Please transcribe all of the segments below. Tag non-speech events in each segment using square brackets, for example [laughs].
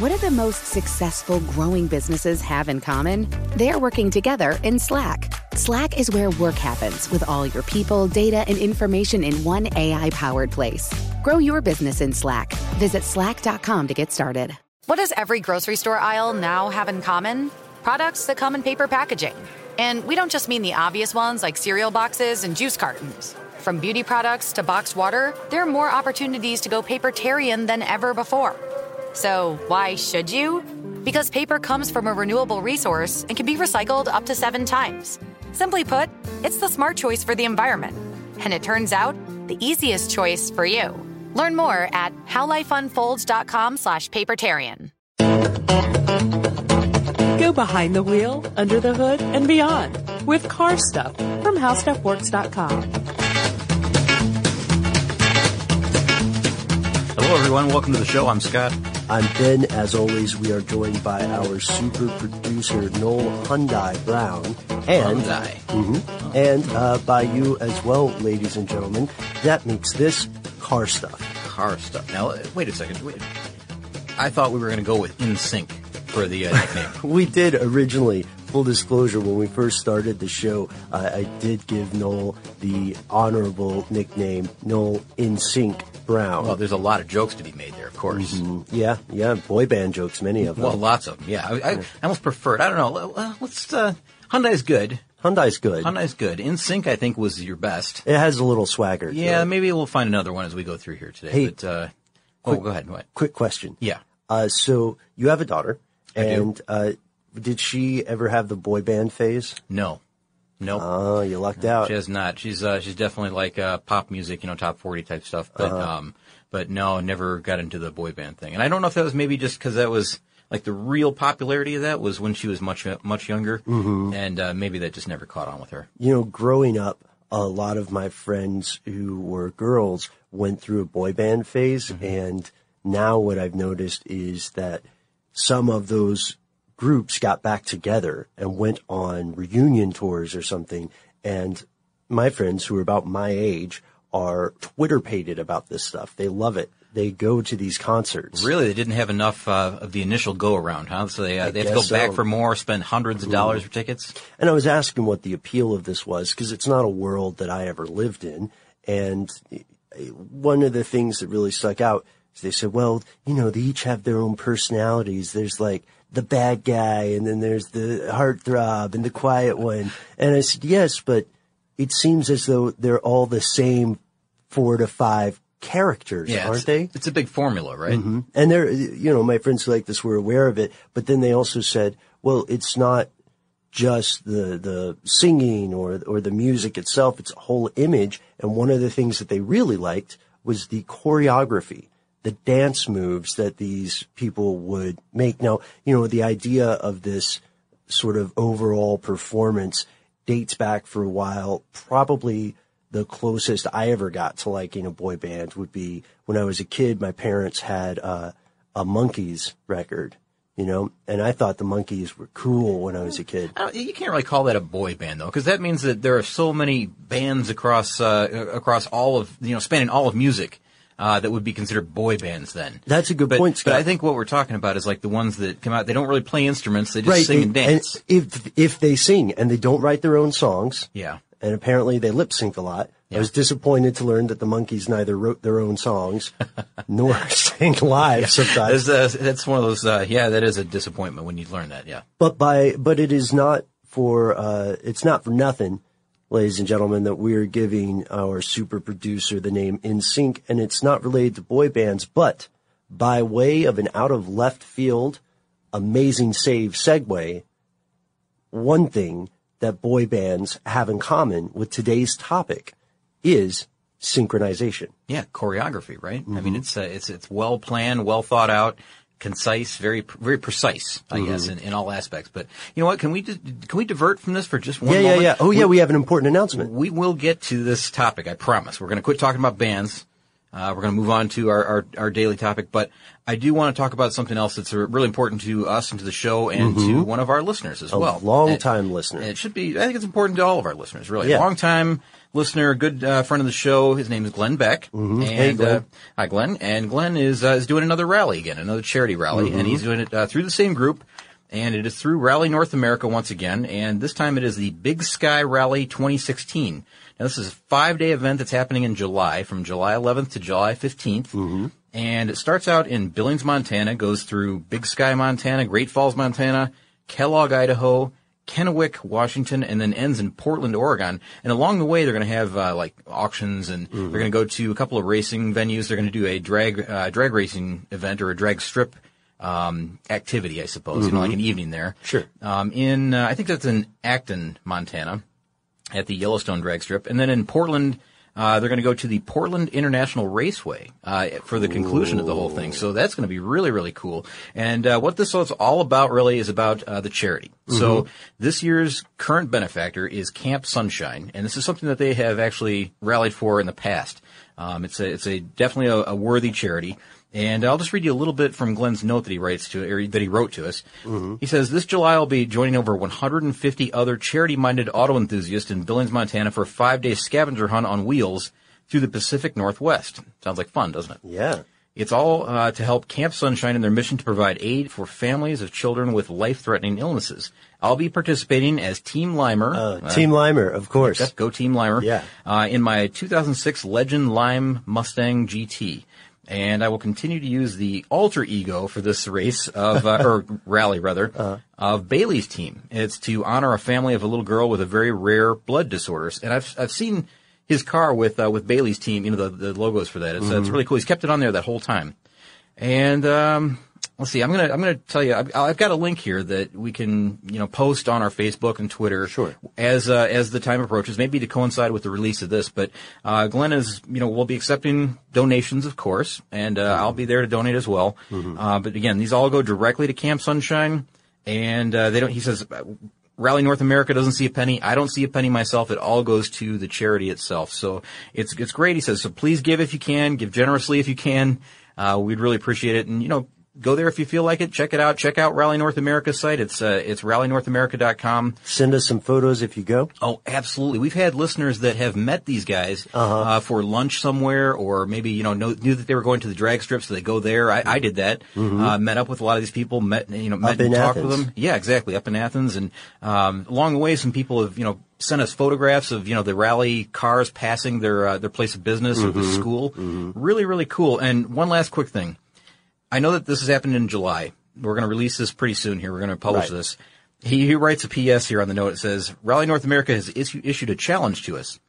What do the most successful growing businesses have in common? They're working together in Slack. Slack is where work happens with all your people, data, and information in one AI powered place. Grow your business in Slack. Visit slack.com to get started. What does every grocery store aisle now have in common? Products that come in paper packaging. And we don't just mean the obvious ones like cereal boxes and juice cartons. From beauty products to boxed water, there are more opportunities to go papertarian than ever before. So, why should you? Because paper comes from a renewable resource and can be recycled up to seven times. Simply put, it's the smart choice for the environment. And it turns out, the easiest choice for you. Learn more at howlifeunfolds.com slash papertarian. Go behind the wheel, under the hood, and beyond with car stuff from howstuffworks.com. Hello, everyone. Welcome to the show. I'm Scott. I'm Ben. As always, we are joined by our super producer, Noel Hyundai Brown. And, Hyundai. Mhm. and uh, by you as well, ladies and gentlemen. That makes this car stuff. Car stuff. Now, wait a second. Wait. I thought we were going to go with In Sync for the uh, [laughs] nickname. We did originally, full disclosure, when we first started the show, uh, I did give Noel the honorable nickname, Noel In Sync Brown. well, there's a lot of jokes to be made there, of course. Mm, yeah, yeah, boy band jokes, many of them. Well, lots of them. Yeah, I, I, I almost prefer it. I don't know. Uh, Let's. Uh, Hyundai's good. Hyundai's good. Hyundai's good. In Sync, I think, was your best. It has a little swagger. Yeah, maybe we'll find another one as we go through here today. Hey, but, uh, oh, go ahead. What? Quick question. Yeah. Uh, so you have a daughter, I and uh, did she ever have the boy band phase? No. Nope. Oh, you lucked out. She has not. She's uh, she's definitely like uh, pop music, you know, top forty type stuff. But Uh-huh. um, but no, never got into the boy band thing. And I don't know if that was maybe just because that was like the real popularity of that was when she was much much younger, Mm-hmm. and uh, maybe that just never caught on with her. You know, growing up, a lot of my friends who were girls went through a boy band phase, Mm-hmm. and now what I've noticed is that some of those groups got back together and went on reunion tours or something, and my friends who are about my age are Twitter pated about this stuff. They love it. They go to these concerts. Really, they didn't have enough uh, of the initial go around, huh? So they uh, they have to go guess back for more, spend hundreds of dollars for tickets. And I was asking what the appeal of this was because it's not a world that I ever lived in. And one of the things that really stuck out is they said, well, you know, they each have their own personalities. There's like the bad guy and then there's the heartthrob and the quiet one. And I said, yes, but it seems as though they're all the same four to five characters, Yeah, aren't it's, they? It's a big formula, right? Mhm. And they're, you know, my friends like this were aware of it, but then they also said, well, it's not just the, the singing or, or the music itself. It's a whole image. And one of the things that they really liked was the choreography, the dance moves that these people would make. Now, you know, the idea of this sort of overall performance dates back for a while. Probably the closest I ever got to liking a boy band would be when I was a kid. My parents had uh, a Monkees record, you know, and I thought the Monkees were cool when I was a kid. You can't really call that a boy band though, because that means that there are so many bands across uh, across all of you know spanning all of music uh, that would be considered boy bands. Then That's a good but, point, But Scott. I think what we're talking about is like the ones that come out. They don't really play instruments; they just sing and dance. if if they sing and they don't write their own songs, yeah, and apparently they lip sync a lot. I was disappointed to learn that the Monkees neither wrote their own songs [laughs] nor [laughs] sang live sometimes. that's, uh, that's one of those. Uh, yeah, that is a disappointment when you learn that. Yeah, But by but it is not for uh, it's not for nothing, ladies and gentlemen, that we're giving our super producer the name In Sync, and it's not related to boy bands, but by way of an out of left field, amazing save segue, one thing that boy bands have in common with today's topic is synchronization. yeah, choreography, right? I Mm-hmm. mean, it's uh, it's it's well planned, well thought out. Concise, very very precise, I Mm-hmm. guess, in, in all aspects. But you know what? Can we just, can we divert from this for just one Yeah, yeah, moment? yeah. Oh, yeah, we have an important announcement. We will get to this topic, I promise. We're going to quit talking about bands. Uh, we're going to move on to our, our, our daily topic, but I do want to talk about something else that's really important to us and to the show and to one of our listeners as Mm-hmm. A well. long-time listener. and It should be, I think it's important to all of our listeners, really. Yeah. Long time listener, a good uh, friend of the show. His name is Glenn Beck. And, Hey, Glenn. Uh, hi, Glenn. And Glenn is, uh, is doing another rally again, another charity rally, and he's doing it uh, through the same group. And it is through Rally North America once again, and this time it is the Big Sky Rally 2016. Now this is a five-day event that's happening in July, from July 11th to July 15th. And it starts out in Billings, Montana, goes through Big Sky, Montana, Great Falls, Montana, Kellogg, Idaho, Kennewick, Washington, and then ends in Portland, Oregon. And along the way, they're going to have uh, like auctions, and they're going to go to a couple of racing venues. They're going to do a drag uh, drag racing event or a drag strip um, activity, I suppose. You know, like an evening there. Sure. Um, in uh, I think that's in Acton, Montana, at the Yellowstone drag strip, and then in Portland. Uh, they're going to go to the Portland International Raceway uh, for the conclusion of the whole thing. So that's going to be really, really cool. And uh, what this is all about, really, is about uh, the charity. So this year's current benefactor is Camp Sunshine, and this is something that they have actually rallied for in the past. Um, it's a, it's a definitely a, a worthy charity. And I'll just read you a little bit from Glenn's note that he writes to, or that he wrote to us. He says, this July I'll be joining over 150 other charity-minded auto enthusiasts in Billings, Montana for a five-day scavenger hunt on wheels through the Pacific Northwest. Sounds like fun, doesn't it? Yeah. It's all uh, to help Camp Sunshine in their mission to provide aid for families of children with life-threatening illnesses. I'll be participating as Team Limer. Uh, Team Limer, of course. Yep, go Team Limer. Yeah. Uh, in my 2006 Legend Lime Mustang GT. And I will continue to use the alter ego for this race of, uh, or [laughs] rally rather, Uh-huh. of Bailey's team. It's to honor a family of a little girl with a very rare blood disorders. And I've, I've seen his car with, uh, with Bailey's team, you know, the, the logos for that. It's, uh, Mm-hmm. it's really cool. He's kept it on there that whole time. And, um, let's see. I'm gonna I'm gonna tell you. I've, I've got a link here that we can you know post on our Facebook and Twitter. Sure. As uh, as the time approaches, maybe to coincide with the release of this. But uh, Glenn is you know we'll be accepting donations, of course, and uh, I'll be there to donate as well. Uh, but again, these all go directly to Camp Sunshine, and uh, they don't. He says. uh, Rally North America doesn't see a penny. I don't see a penny myself. It all goes to the charity itself. So it's it's great. He says, so please give if you can, give generously if you can. Uh, we'd really appreciate it. And you know, go there if you feel like it. Check it out. Check out Rally North America's site. It's uh, it's rallynorthamerica.com. Send us some photos if you go. Oh, absolutely. We've had listeners that have met these guys uh for lunch somewhere, or maybe you know, know knew that they were going to the drag strip, so they go there. I, I did that. Uh, met up with a lot of these people. Met you know, met and talked with them. Yeah, exactly. Up in Athens, and um, along the way, some people have you know sent us photographs of you know the rally cars passing their uh, their place of business or Mm-hmm. the school. Really, really cool. And one last quick thing. I know that this has happened in July. We're going to release this pretty soon here. We're going to publish Right. this. He, he writes a PS here on the note. It says, Rally North America has issu- issued a challenge to us.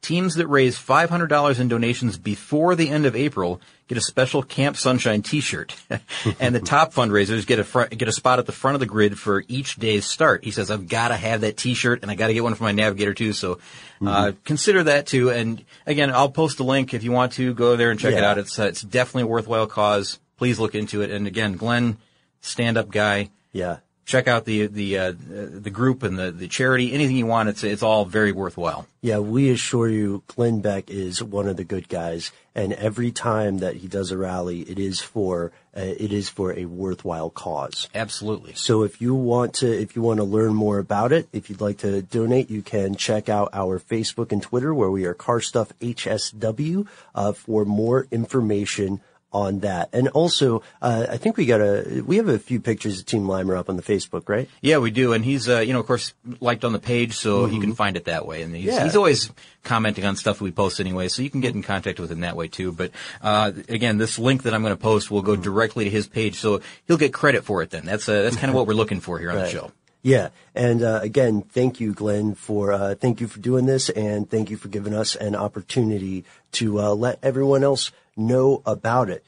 Teams that raise $500 in donations before the end of April get a special Camp Sunshine t-shirt. [laughs] and the top fundraisers get a fr- get a spot at the front of the grid for each day's start. He says, I've got to have that t-shirt and I got to get one for my navigator too. So, uh, consider that too. And again, I'll post a link if you want to go there and check it out. It's, uh, it's definitely a worthwhile cause. Please look into it. And again, Glenn, stand up guy Yeah. check out the the uh, the group and the the charity. Anything you want, it's it's all very worthwhile. Yeah, we assure you, Glenn Beck is one of the good guys, and every time that he does a rally, it is for uh, it is for a worthwhile cause. Absolutely. So if you want to if you want to learn more about it, if you'd like to donate, you can check out our Facebook and Twitter where we are Car Stuff HSW uh, for more information on that. And also, uh, I think we got a we have a few pictures of Team Limer up on the Facebook, right? Yeah, we do, and he's uh, you know of course liked on the page, so you can find it that way. And he's, Yeah. he's always commenting on stuff we post anyway, so you can get in contact with him that way too. But uh, again, this link that I'm going to post will go directly to his page, so he'll get credit for it. Then that's uh, that's kind of what we're looking for here on the show. Yeah, and uh, again, thank you, Glenn, for uh, thank you for doing this, and thank you for giving us an opportunity to uh, let everyone else know about it.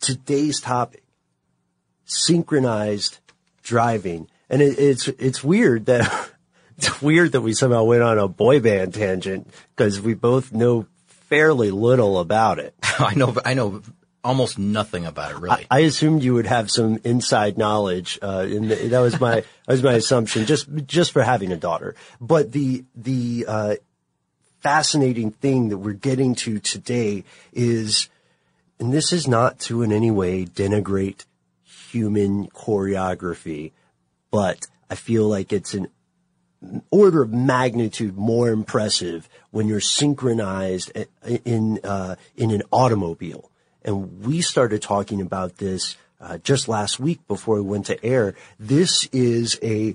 Today's topic: synchronized driving, and it, it's it's weird that [laughs] it's weird that we somehow went on a boy band tangent because we both know fairly little about it. [laughs] I know I know almost nothing about it, really. I assumed you would have some inside knowledge, uh, and that was my that was my assumption, just just for having a daughter. But the the uh, fascinating thing that we're getting to today is, and this is not to in any way denigrate human choreography, but I feel like it's an order of magnitude more impressive when you're synchronized in uh, in an automobile. And we started talking about this uh, just last week before we went to air. This is a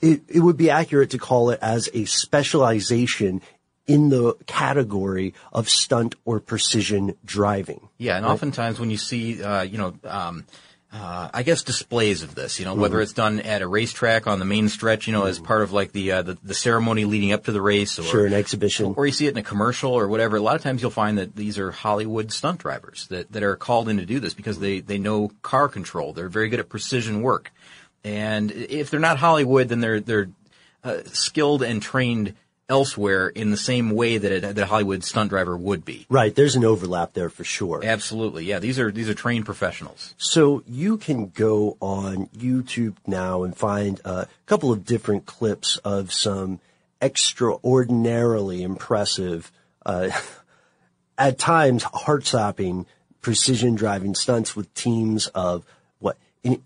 it, it would be accurate to call it as a specialization in the category of stunt or precision driving. Yeah, and right? oftentimes when you see, uh, you know, um, uh, I guess displays of this, you know, mm-hmm. whether it's done at a racetrack on the main stretch, you know, mm-hmm. as part of like the, uh, the, the ceremony leading up to the race, or sure, an exhibition, or you see it in a commercial or whatever. A lot of times you'll find that these are Hollywood stunt drivers that that are called in to do this because they they know car control. They're very good at precision work, and if they're not Hollywood, then they're they're uh, skilled and trained elsewhere in the same way that, it, that a Hollywood stunt driver would be. Right. There's an overlap there for sure. Absolutely. Yeah. These are, these are trained professionals. So you can go on YouTube now and find a couple of different clips of some extraordinarily impressive, uh, [laughs] at times heart-stopping precision driving stunts with teams of what, in,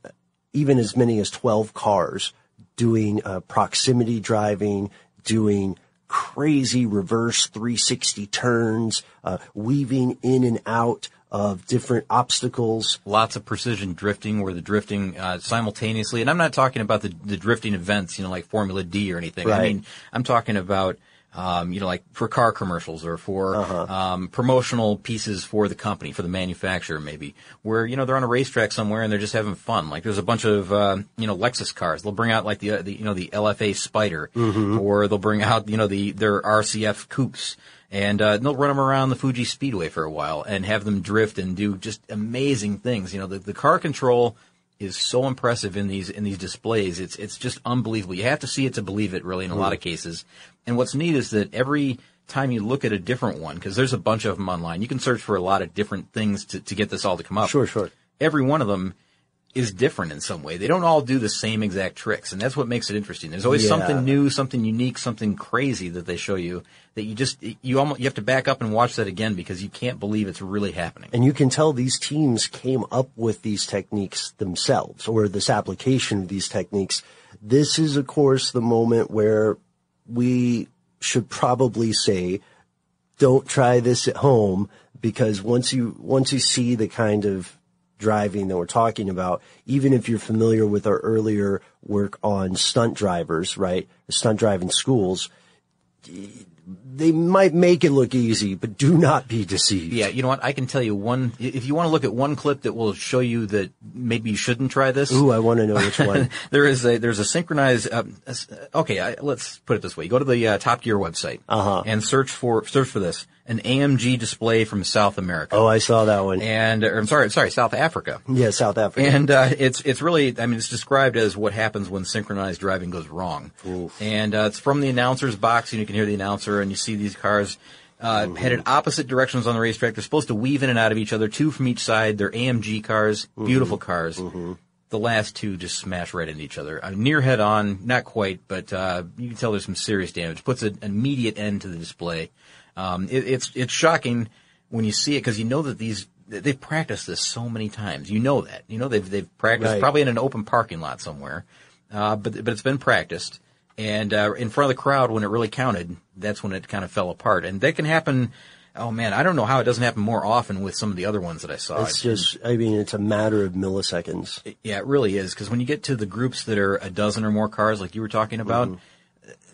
even as many as 12 cars doing uh, proximity driving, doing crazy reverse 360 turns, uh, weaving in and out of different obstacles. Lots of precision drifting where the drifting uh, simultaneously, and I'm not talking about the, the drifting events, you know, like Formula D or anything. Right. I mean, I'm talking about um, you know, like for car commercials or for uh-huh. um, promotional pieces for the company, for the manufacturer, maybe, where you know they're on a racetrack somewhere and they're just having fun. Like there's a bunch of uh, you know Lexus cars. They'll bring out like the, uh, the you know the LFA Spider, mm-hmm. or they'll bring out you know the their RCF coupes. And uh, they'll run them around the Fuji Speedway for a while and have them drift and do just amazing things. You know, the, the car control is so impressive in these in these displays. It's it's just unbelievable. You have to see it to believe it, really, in a lot of mm-hmm. cases. And what's neat is that every time you look at a different one, because there's a bunch of them online, you can search for a lot of different things to, to get this all to come up. Sure, sure. Every one of them is different in some way. They don't all do the same exact tricks, and that's what makes it interesting. There's always yeah. something new, something unique, something crazy that they show you that you just you almost you have to back up and watch that again because you can't believe it's really happening. And you can tell these teams came up with these techniques themselves or this application of these techniques. This is of course the moment where we should probably say don't try this at home because once you once you see the kind of driving that we're talking about, even if you're familiar with our earlier work on stunt drivers, right? Stunt driving schools, they might make it look easy, but do not be deceived. Yeah, you know what? I can tell you one. If you want to look at one clip that will show you that maybe you shouldn't try this. Ooh, I want to know which one. [laughs] there is a there's a synchronized. Uh, okay, I, let's put it this way: you go to the uh, Top Gear website uh-huh. and search for search for this an AMG display from South America. Oh, I saw that one. And I'm sorry, sorry, South Africa. Yeah, South Africa. And uh, it's it's really, I mean, it's described as what happens when synchronized driving goes wrong. Oof. And uh, it's from the announcer's box, and you can hear the announcer, and you see these cars. Uh, mm-hmm. headed opposite directions on the racetrack. They're supposed to weave in and out of each other, two from each side. They're AMG cars, mm-hmm. beautiful cars. Mm-hmm. The last two just smash right into each other. Uh, near head on, not quite, but uh, you can tell there's some serious damage. Puts an immediate end to the display. Um, it, it's it's shocking when you see it because you know that these they've practiced this so many times. You know that. You know they've they've practiced right. probably in an open parking lot somewhere, uh, but but it's been practiced. And uh, in front of the crowd, when it really counted, that's when it kind of fell apart. And that can happen. Oh man, I don't know how it doesn't happen more often with some of the other ones that I saw. It's just, I mean, it's a matter of milliseconds. yeah, it really is. Because when you get to the groups that are a dozen or more cars, like you were talking about, mm-hmm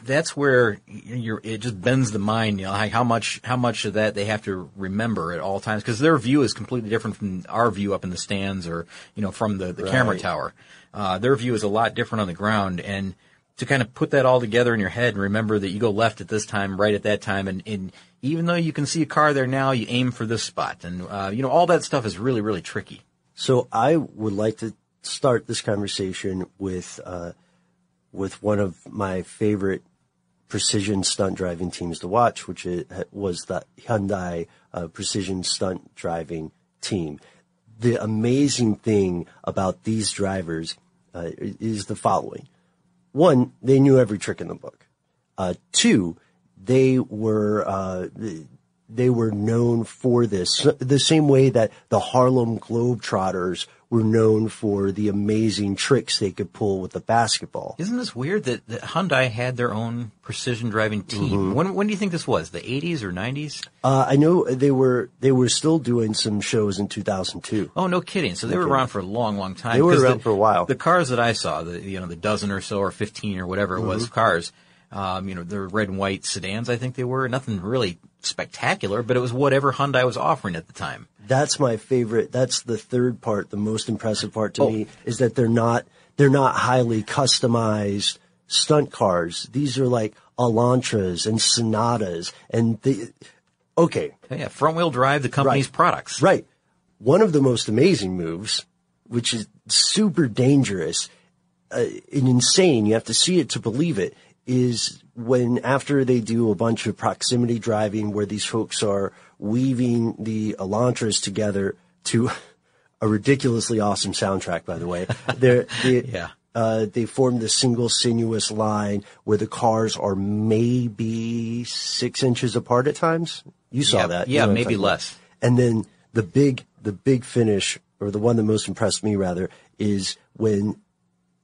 that's where you're, it just bends the mind, you know, how much, how much of that they have to remember at all times, because their view is completely different from our view up in the stands or, you know, from the, the right. camera tower. Uh, their view is a lot different on the ground, and to kind of put that all together in your head and remember that you go left at this time, right at that time, and, and even though you can see a car there now, you aim for this spot, and uh, you know, all that stuff is really, really tricky. So I would like to start this conversation with, uh, with one of my favorite precision stunt driving teams to watch, which was the Hyundai uh, Precision Stunt Driving team. The amazing thing about these drivers uh, is the following. One, they knew every trick in the book. Uh, two, they were, uh, they were known for this the same way that the Harlem Globetrotters were known for the amazing tricks they could pull with the basketball. Isn't this weird that, that Hyundai had their own precision driving team? Mm-hmm. When, when do you think this was? The 80s or 90s? Uh, I know they were they were still doing some shows in 2002. Oh, no kidding. So they were around for a long, long time. They were around the- for a while. The cars that I saw, the, you know, the dozen or so or 15 or whatever it Mm-hmm. was cars, um, you know, the red and white sedans, I think they were. Nothing really spectacular, but it was whatever Hyundai was offering at the time. That's my favorite. That's the third part. The most impressive part to Oh. me is that they're not they're not highly customized stunt cars. These are like Elantras and Sonatas and the okay, Yeah, front wheel drive, the company's Right. products. Right. One of the most amazing moves, which is super dangerous uh, and insane, you have to see it to believe it, is when after they do a bunch of proximity driving where these folks are weaving the Elantras together to [laughs] a ridiculously awesome soundtrack, by the way. [laughs] They're, they, Yeah. uh, they form this single sinuous line where the cars are maybe six inches apart at times. You saw Yeah, that. You yeah, know maybe talking about. less. And then the big, the big finish, or the one that most impressed me rather, is when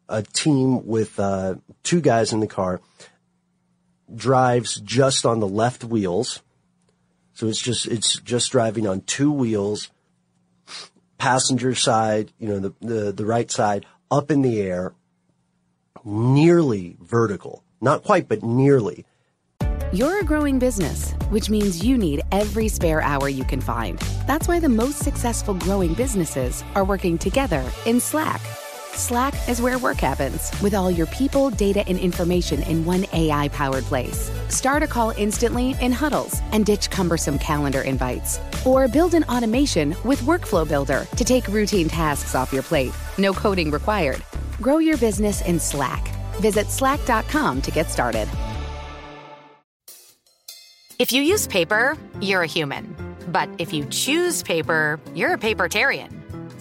a team with uh, two guys in the car drives just on the left wheels. So it's just it's just driving on two wheels, passenger side, you know, the the, the right side up in the air, nearly vertical. Not quite, but nearly. You're a growing business, which means you need every spare hour you can find. That's why the most successful growing businesses are working together in Slack. Slack is where work happens, with all your people, data, and information in one AI powered place. Start a call instantly in huddles and ditch cumbersome calendar invites. Or build an automation with Workflow Builder to take routine tasks off your plate. No coding required. Grow your business in Slack. Visit slack.com to get started. If you use paper, you're a human. But if you choose paper, you're a papertarian.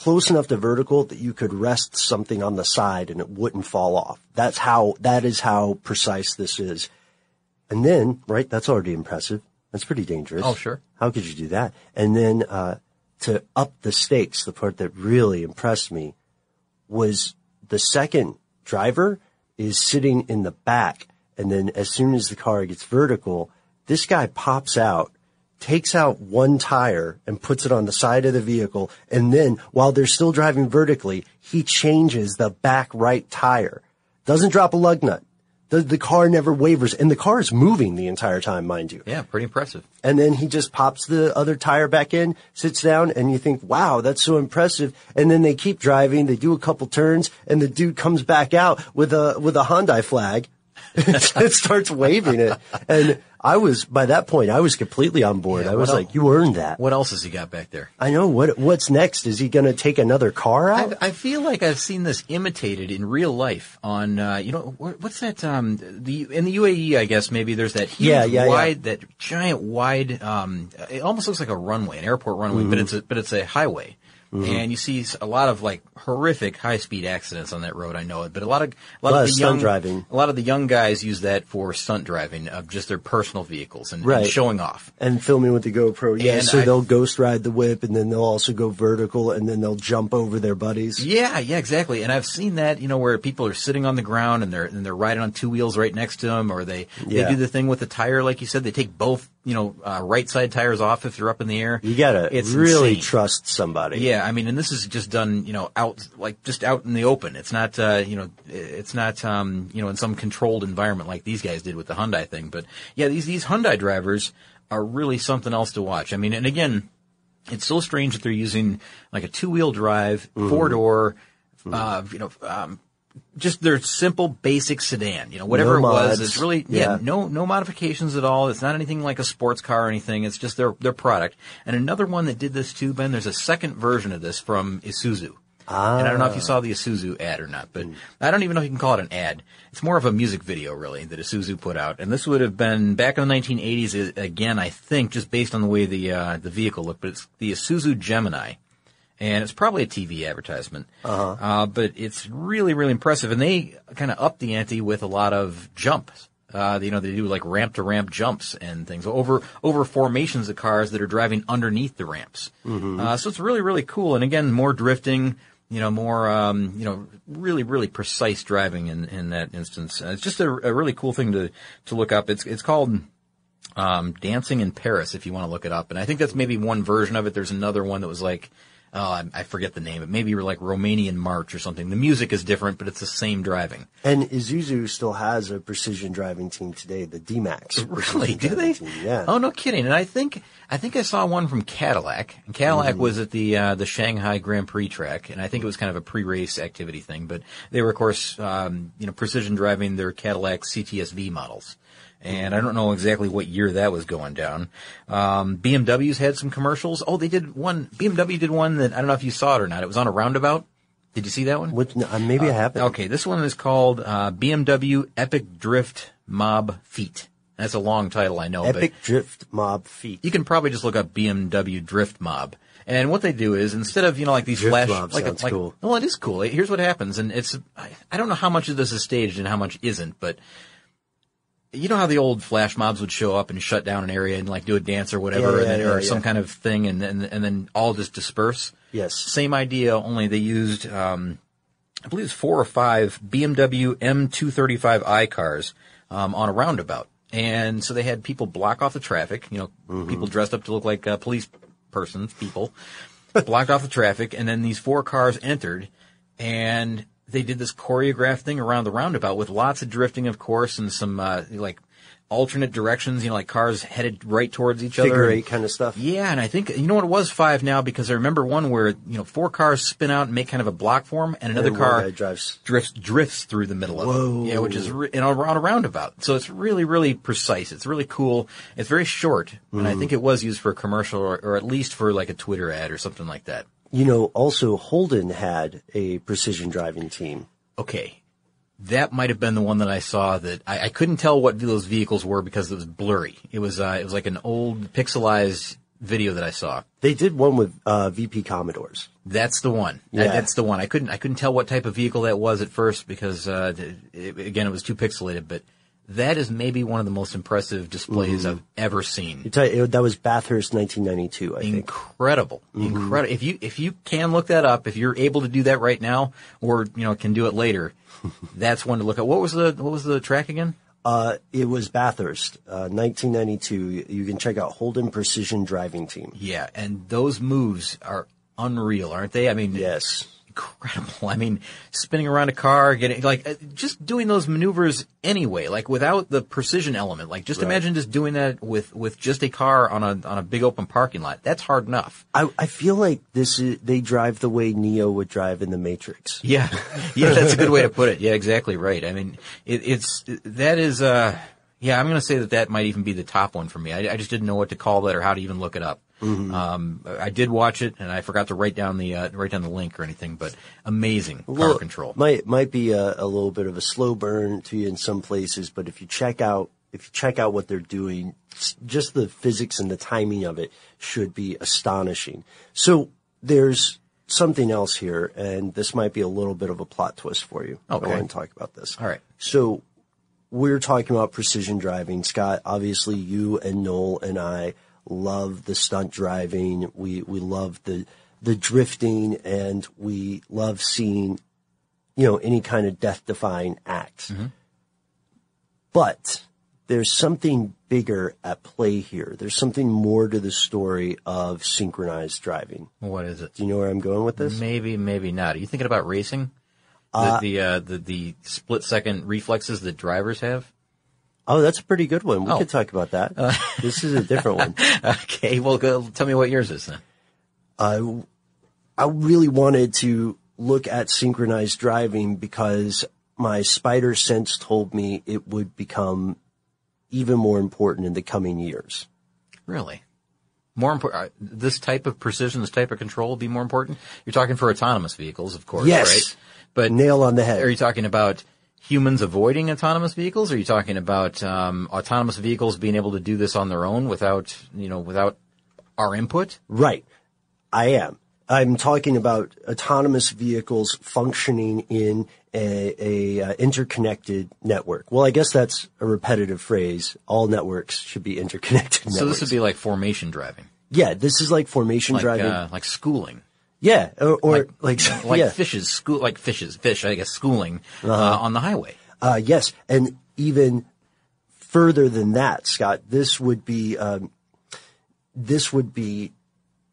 Close enough to vertical that you could rest something on the side and it wouldn't fall off. That's how, that is how precise this is. And then, right, that's already impressive. That's pretty dangerous. Oh, sure. How could you do that? And then, uh, to up the stakes, the part that really impressed me was the second driver is sitting in the back. And then as soon as the car gets vertical, this guy pops out, takes out one tire and puts it on the side of the vehicle. And then while they're still driving vertically, he changes the back right tire. Doesn't drop a lug nut. The, the car never wavers and the car is moving the entire time, mind you. Yeah, pretty impressive. And then he just pops the other tire back in, sits down, and you think, wow, that's so impressive. And then they keep driving, they do a couple turns, and the dude comes back out with a, with a Hyundai flag [laughs] and starts waving it. And I was, by that point, I was completely on board. Yeah, I was like, el- you earned that. What else has he got back there? I know. What, what's next? Is he going to take another car out? I, I feel like I've seen this imitated in real life on, uh, you know, wh- what's that? Um, the in the UAE, I guess maybe there's that huge Yeah, yeah, wide, that giant wide. Um, it almost looks like a runway, an airport runway, but Mhm. it's a but it's a highway. Mhm. And you see a lot of like horrific high speed accidents on that road. I know it, but a lot of a lot, Lot of of the stunt young driving. a lot of the young guys use that for stunt driving of just their personal vehicles and, and showing off. and filming with the GoPro. Yeah, And so I- they'll ghost ride the whip and then they'll also go vertical and then they'll jump over their buddies. Yeah, yeah, exactly. And I've seen that, you know, where people are sitting on the ground and they're and they're riding on two wheels right next to them, or they Yeah. they do the thing with the tire, like you said, they take both, you know, uh, right side tires off if they're up in the air. You gotta It's really insane. trust somebody. Yeah, I mean, and this is just done, you know, out like just out in the open. It's not, uh, you know, it's not, um, you know, in some controlled environment like these guys did with the Hyundai thing. But yeah, these these Hyundai drivers are really something else to watch. I mean, and again, it's so strange that they're using like a two wheel drive, Mm-hmm. four door, uh, you know, um, just their simple basic sedan, you know, whatever No it was. It's really, yeah, Yeah. no, no modifications at all. It's not anything like a sports car or anything. It's just their, their product. And another one that did this too, Ben, there's a second version of this from Isuzu. And I don't know if you saw the Isuzu ad or not, but I don't even know if you can call it an ad. It's more of a music video, really, that Isuzu put out. And this would have been back in the 1980s, uh, again, I think, just based on the way the, uh, the vehicle looked, but it's the Isuzu Gemini. And it's probably a TV advertisement. Uh-huh. Uh, but it's really, really impressive. And they kind of up the ante with a lot of jumps. Uh, you know, they do like ramp to ramp jumps and things over, over formations of cars that are driving underneath the ramps. Mm-hmm. Uh, so it's really, really cool. And again, more drifting, you know, more, um, you know, really, really precise driving in, in that instance. Uh, it's just a, a really cool thing to, to look up. It's, it's called, um, Dancing in Paris, if you want to look it up. And I think that's maybe one version of it. There's another one that was like, oh, I, I forget the name. It maybe like Romanian March or something. The music is different, but it's the same driving. And Isuzu still has a precision driving team today, the D-Max. [laughs] Really? Do they? team. Yeah. Oh, no kidding. And I think, I think I saw one from Cadillac. And Cadillac was at the, uh, the Shanghai Grand Prix track. And I think it was kind of a pre-race activity thing. But they were, of course, um, you know, precision driving their Cadillac CTSV models. And I don't know exactly what year that was going down. Um, BMW's had some commercials. Oh, they did one, BMW did one that, I don't know if you saw it or not. It was on a roundabout. Did you see that one? No, uh, maybe I haven't. Okay, this one is called uh, BMW Epic Drift Mob Feet. That's a long title, I know, Epic but Drift Mob Feet. you can probably just look up BMW Drift Mob. And what they do is instead of you know like these Drift flash, mob like, sounds like cool. well, it is cool. Here's what happens, and it's I don't know how much of this is staged and how much isn't, but you know how the old flash mobs would show up and shut down an area and like do a dance or whatever, Yeah, and yeah, then, or yeah, some kind of thing, and then and then all just disperse. Yes. Same idea, only they used, um, I believe it's four or five BMW M235i cars um, on a roundabout. And so they had people block off the traffic, you know, Mm-hmm. people dressed up to look like uh, police persons, people, [laughs] blocked off the traffic, and then these four cars entered, and they did this choreographed thing around the roundabout with lots of drifting, of course, and some, uh, like, alternate directions, you know, like cars headed right towards each Figure other. eight kind of stuff. Yeah, and I think you know what it was five now because I remember one where you know four cars spin out and make kind of a block form, and another And car drives- drifts drifts through the middle of Whoa. it. Yeah, which is re- in on a roundabout. So it's really really precise. It's really cool. It's very short, and I Mhm. think it was used for a commercial or, or at least for like a Twitter ad or something like that. You know, also Holden had a precision driving team. Okay. That might have been the one that I saw that I, I couldn't tell what those vehicles were because it was blurry. It was uh, it was like an old pixelized video that I saw. They did one with uh, VP Commodores. That's the one. That- Yeah. that's the one. I couldn't I couldn't tell what type of vehicle that was at first because uh, it, again it was too pixelated. But that is maybe one of the most impressive displays Mhm. I've ever seen. You that was Bathurst 1992, I think. Incredible, Mhm. incredible. If you if you can look that up, if you're able to do that right now, or you know can do it later, [laughs] that's one to look at. What was the what was the track again? Uh, it was Bathurst, uh, 1992. You can check out Holden Precision Driving Team. Yeah, and those moves are unreal, aren't they? I mean, yes. Incredible. [laughs] I mean, spinning around a car, getting like uh, just doing those maneuvers anyway, like without the precision element. Like just Right. imagine just doing that with with just a car on a on a big open parking lot. That's hard enough. I, I feel like this is, they drive the way Neo would drive in the Matrix. Yeah, [laughs] yeah, that's a good way to put it. Yeah, exactly right. I mean, it, it's that is. uh Yeah, I'm going to say that that might even be the top one for me. I, I just didn't know what to call that or how to even look it up. Mm-hmm. Um, I did watch it, and I forgot to write down the uh, write down the link or anything. But amazing car Well, control. might might be a, a little bit of a slow burn to you in some places, but if you check out if you check out what they're doing, just the physics and the timing of it should be astonishing. So there's something else here, and this might be a little bit of a plot twist for you. Okay. I want to talk about this. All right. So we're talking about precision driving. Scott, obviously you and Noel and I love the stunt driving. We, we love the, the drifting and we love seeing, you know, any kind of death defying acts. But there's something bigger at play here. There's something more to the story of synchronized driving. What is it? Do you know where I'm going with this? Maybe, maybe not. Are you thinking about racing? The Uh, the, uh, the the split second reflexes that drivers have. Oh, that's a pretty good one. We Oh. could talk about that. Uh, this is a different one. [laughs] Okay, well, go, tell me what yours is then. I, I really wanted to look at synchronized driving because my spider sense told me it would become even more important in the coming years. Really? More important, uh, this type of precision, this type of control will be more important? You're talking for autonomous vehicles, of course, Yes. right? But Nail on the head. are you talking about humans avoiding autonomous vehicles? Are you talking about um, autonomous vehicles being able to do this on their own without, you know, without our input? Right. I am. I'm talking about autonomous vehicles functioning in a, a uh, interconnected network. Well, I guess that's a repetitive phrase. All networks should be [laughs] interconnected networks. So this would be like formation driving, yeah, this is like formation like driving. uh, like schooling. Yeah, or, or like, [laughs] like yeah. fishes, school, like fishes, fish, I guess, schooling uh Uh-huh. on the highway. Uh, yes, and even further than that, Scott, this would be um, this would be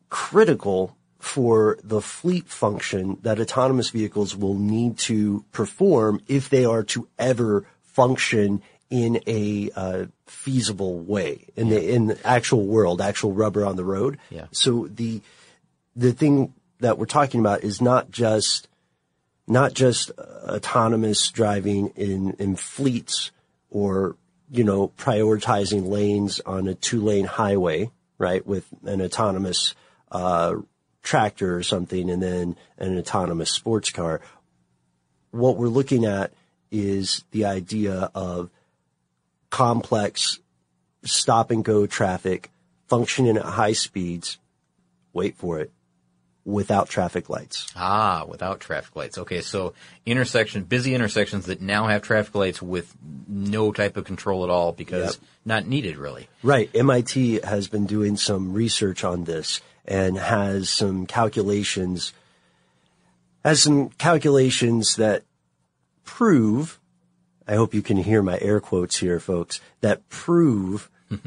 critical for the fleet function that autonomous vehicles will need to perform if they are to ever function in a uh, feasible way in the in the actual world, actual rubber on the road. Yeah. So the the thing that we're talking about is not just not just autonomous driving in, in fleets or, you know, prioritizing lanes on a two lane highway, right? With an autonomous, uh, tractor or something and then an autonomous sports car. What we're looking at is the idea of complex stop and go traffic functioning at high speeds. Wait for it. Without traffic lights. Ah, without traffic lights. Okay, so intersection, busy intersections that now have traffic lights with no type of control at all because Yep. not needed really. Right. MIT has been doing some research on this and has some calculations, has some calculations that prove, I hope you can hear my air quotes here, folks, that prove [laughs]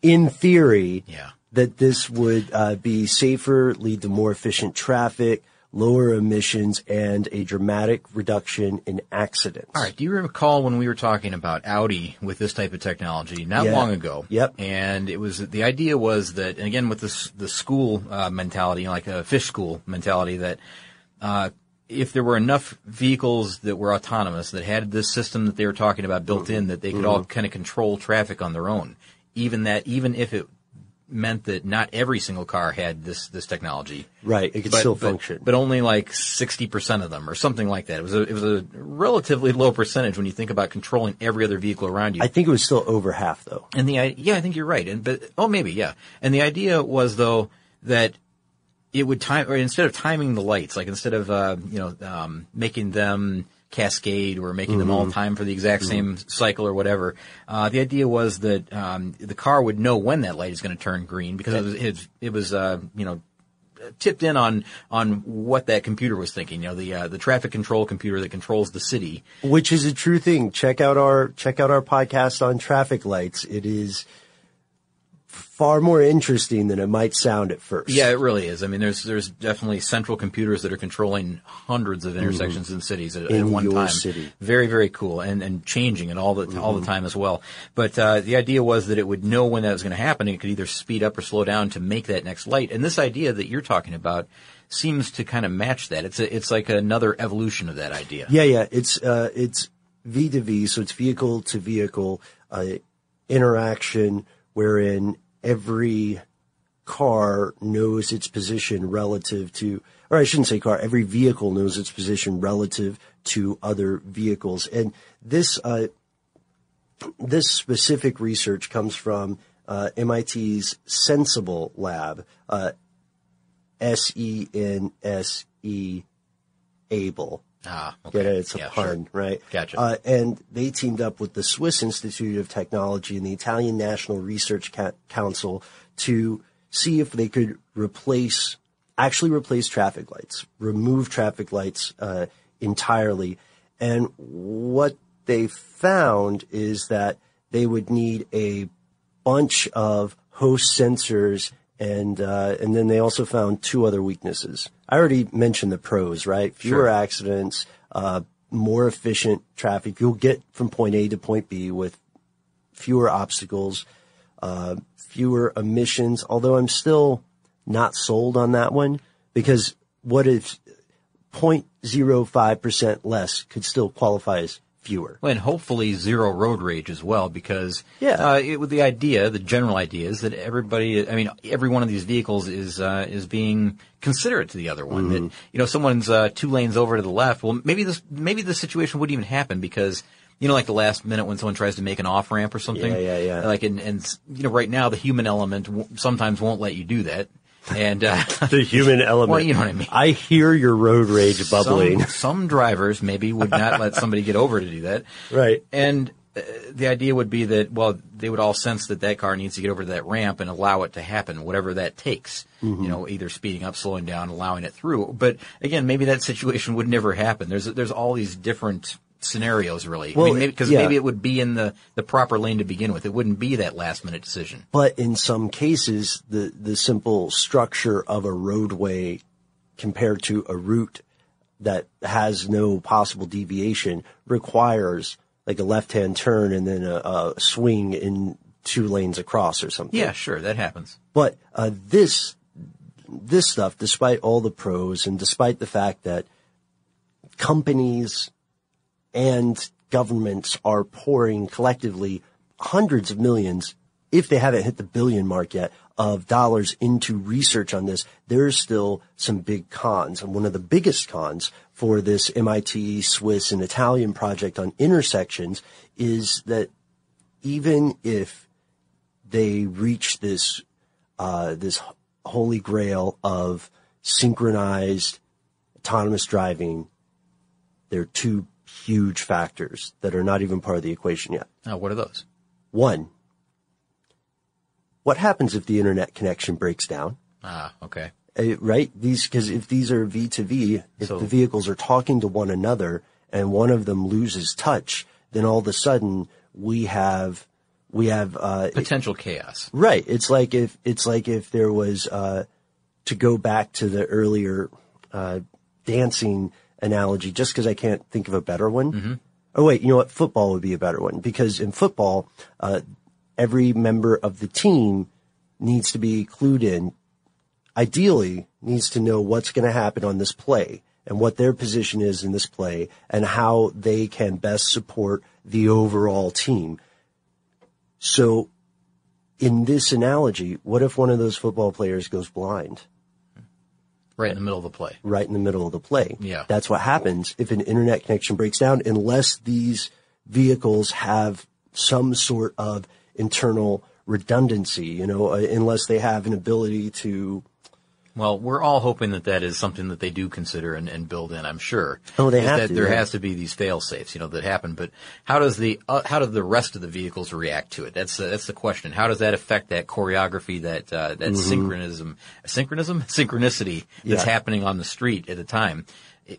in theory Yeah. That this would uh, be safer, lead to more efficient traffic, lower emissions, and a dramatic reduction in accidents. All right. Do you recall when we were talking about Audi with this type of technology not Yeah. long ago? Yep. And it was the idea was that, and again with this the school uh, mentality, like a fish school mentality, that uh, if there were enough vehicles that were autonomous that had this system that they were talking about built in, that they could all kind of control traffic on their own, even that, even if it meant that not every single car had this this technology. Right. It could But- still but- function. but only like sixty percent of them, or something like that. It was a it was a relatively low percentage when you think about controlling every other vehicle around you. I think it was still over half though. and the yeah, I think you're right. And but oh, maybe yeah. And the idea was though that it would time or instead of timing the lights, like instead of uh, you know um, making them cascade or making them all time for the exact same cycle or whatever. Uh, the idea was that um, the car would know when that light is going to turn green because it was it, it was uh, you know tipped in on on what that computer was thinking. You know the uh, the traffic control computer that controls the city. which is a true thing. Check out our check out our podcast on traffic lights. It is far more interesting than it might sound at first. Yeah, it really is. I mean, there's there's definitely central computers that are controlling hundreds of intersections in cities at, at In one your time. city. Very very cool and and changing it all the all the time as well. But uh, the idea was that it would know when that was going to happen. And it could either speed up or slow down to make that next light. And this idea that you're talking about seems to kind of match that. It's a, it's like another evolution of that idea. Yeah, yeah. It's uh, it's V to V, so it's vehicle to vehicle uh, interaction, wherein every car knows its position relative to, or I shouldn't say car. Every vehicle knows its position relative to other vehicles, and this uh, this specific research comes from uh, MIT's Senseable Lab, uh, S E N S E Able. Ah, okay. Get it? It's a Yeah, sure. pun, right? Gotcha. Uh, and they teamed up with the Swiss Institute of Technology and the Italian National Research Ca- Council to see if they could replace, actually replace traffic lights, remove traffic lights uh, entirely. And what they found is that they would need a bunch of host sensors and uh, and then they also found two other weaknesses. I already mentioned the pros, right? Fewer Sure. accidents, uh, more efficient traffic. You'll get from point A to point B with fewer obstacles, uh, fewer emissions. Although I'm still not sold on that one because what if 0.05 percent less could still qualify as fewer? Well, and hopefully zero road rage as well, because Yeah. uh, it, with the idea, the general idea is that everybody, I mean, every one of these vehicles is uh, is being considerate to the other one. Mm-hmm. That you know, someone's uh, two lanes over to the left. Well, maybe this maybe the situation wouldn't even happen because. You know, like the last minute when someone tries to make an off ramp or something. Yeah, yeah, yeah. Like, and, and you know, right now the human element w- sometimes won't let you do that. And uh, [laughs] The human element. [laughs] Well, you know what I mean. I hear your road rage bubbling. Some, some drivers maybe would not let [laughs] somebody get over to do that. Right. And uh, the idea would be that, well, they would all sense that that car needs to get over to that ramp and allow it to happen, whatever that takes. Mm-hmm. You know, either speeding up, slowing down, allowing it through. But again, maybe that situation would never happen. There's, there's all these different scenarios really. Well, I mean, because yeah. maybe it would be in the, the proper lane to begin with. It wouldn't be that last minute decision. But in some cases, the, the simple structure of a roadway compared to a route that has no possible deviation requires like a left-hand turn and then a, a swing in two lanes across or something. Yeah, sure, that happens. But uh, this this stuff, despite all the pros and despite the fact that companies and governments are pouring collectively hundreds of millions, if they haven't hit the billion mark yet, of dollars into research on this, there's still some big cons. And one of the biggest cons for this MIT, Swiss, and Italian project on intersections is that even if they reach this uh, this holy grail of synchronized autonomous driving, there are two huge factors that are not even part of the equation yet. Now, what are those? One, what happens if the internet connection breaks down? Ah, okay. Uh, right? These, because if these are V to V, if So- the vehicles are talking to one another and one of them loses touch, then all of a sudden we have, we have, uh, Potential chaos. Right. It's like if it's like if there was uh, to go back to the earlier uh, dancing analogy, just because I can't think of a better one. Oh wait, you know what? Football would be a better one because in football, uh, every member of the team needs to be clued in. Ideally, needs to know what's going to happen on this play and what their position is in this play and how they can best support the overall team. So in this analogy, what if one of those football players goes blind Right in the middle of the play. right in the middle of the play? Yeah. That's what happens if an internet connection breaks down unless these vehicles have some sort of internal redundancy, you know, uh, unless they have an ability to Well, we're all hoping that that is something that they do consider and, and build in. I'm sure. Oh, they have that to, There yeah. has to be these fail safes, you know, that happen. But how does the uh, how do the rest of the vehicles react to it? That's uh, that's the question. How does that affect that choreography, that uh, that synchronism, synchronism, [laughs] synchronicity that's Mm-hmm. Yeah. happening on the street at the time?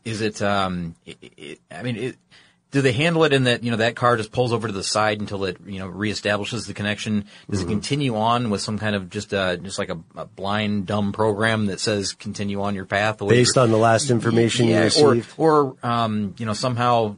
Is it? Um, i i I mean, it, do they handle it in that you know that car just pulls over to the side until it you know reestablishes the connection? Does Mm-hmm. it continue on with some kind of just uh just like a, a blind dumb program that says continue on your path Based on the last information you yeah, received? or or um you know somehow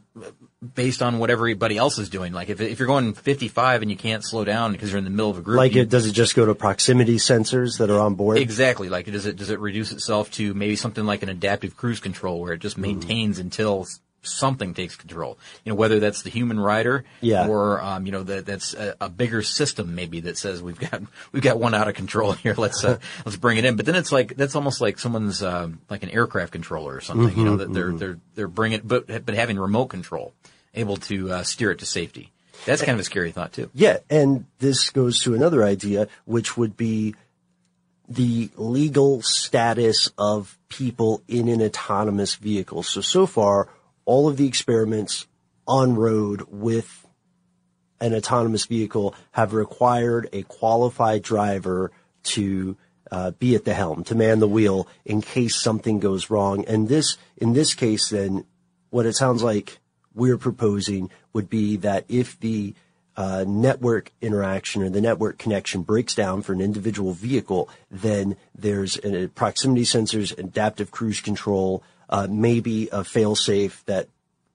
based on what everybody else is doing. Like if if you're going 55 and you can't slow down because you're in the middle of a group, Like you- it, does it just go to proximity sensors that are on board? Exactly. Like, does it does it reduce itself to maybe something like an adaptive cruise control, where it just maintains until s- something takes control? You know, whether that's the human rider, Yeah. or um, you know, that that's a, a bigger system maybe that says we've got we've got one out of control here. Let's uh, [laughs] let's bring it in. But then it's like that's almost like someone's um, like an aircraft controller or something. You know, that they're they're they're bringing but but having remote control, able to uh, steer it to safety. That's kind of a scary thought too. Yeah, and this goes to another idea, which would be the legal status of people in an autonomous vehicle. So, so far, all of the experiments on road with an autonomous vehicle have required a qualified driver to uh, be at the helm, to man the wheel in case something goes wrong. And this, in this case, then, what it sounds like we're proposing would be that if the uh, network interaction or the network connection breaks down for an individual vehicle, then there's uh, proximity sensors, adaptive cruise control, uh, maybe a fail-safe that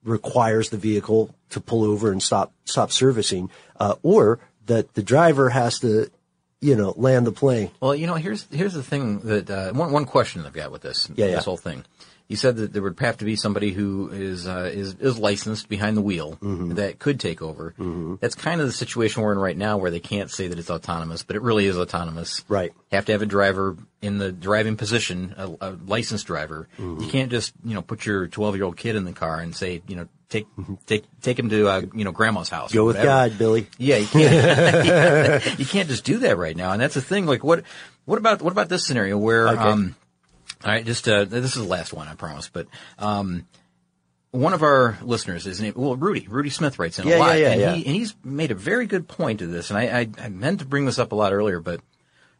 requires the vehicle to pull over and stop stop servicing, uh, or that the driver has to, you know, land the plane. Well, you know, here's here's the thing that uh, one one question I've got with this Yeah, this yeah. whole thing. You said that there would have to be somebody who is uh, is is licensed behind the wheel Mm-hmm. that could take over. That's kind of the situation we're in right now, where they can't say that it's autonomous, but it really is autonomous. Right. Have to have a driver in the driving position, a, a licensed driver. Mm-hmm. You can't just you know put your 12 year old kid in the car and say you know take take take him to uh, you know grandma's house. Go with. God, Billy. Yeah, you can't. [laughs] [laughs] you can't just do that right now, and that's the thing. Like, what, what about what about this scenario where, Okay. um, all right, just uh, this is the last one, I promise, but um, one of our listeners is named well, Rudy. Rudy Smith writes in Yeah, a lot, yeah, yeah, and, yeah. He, and he's made a very good point to this, and I, I, I meant to bring this up a lot earlier, but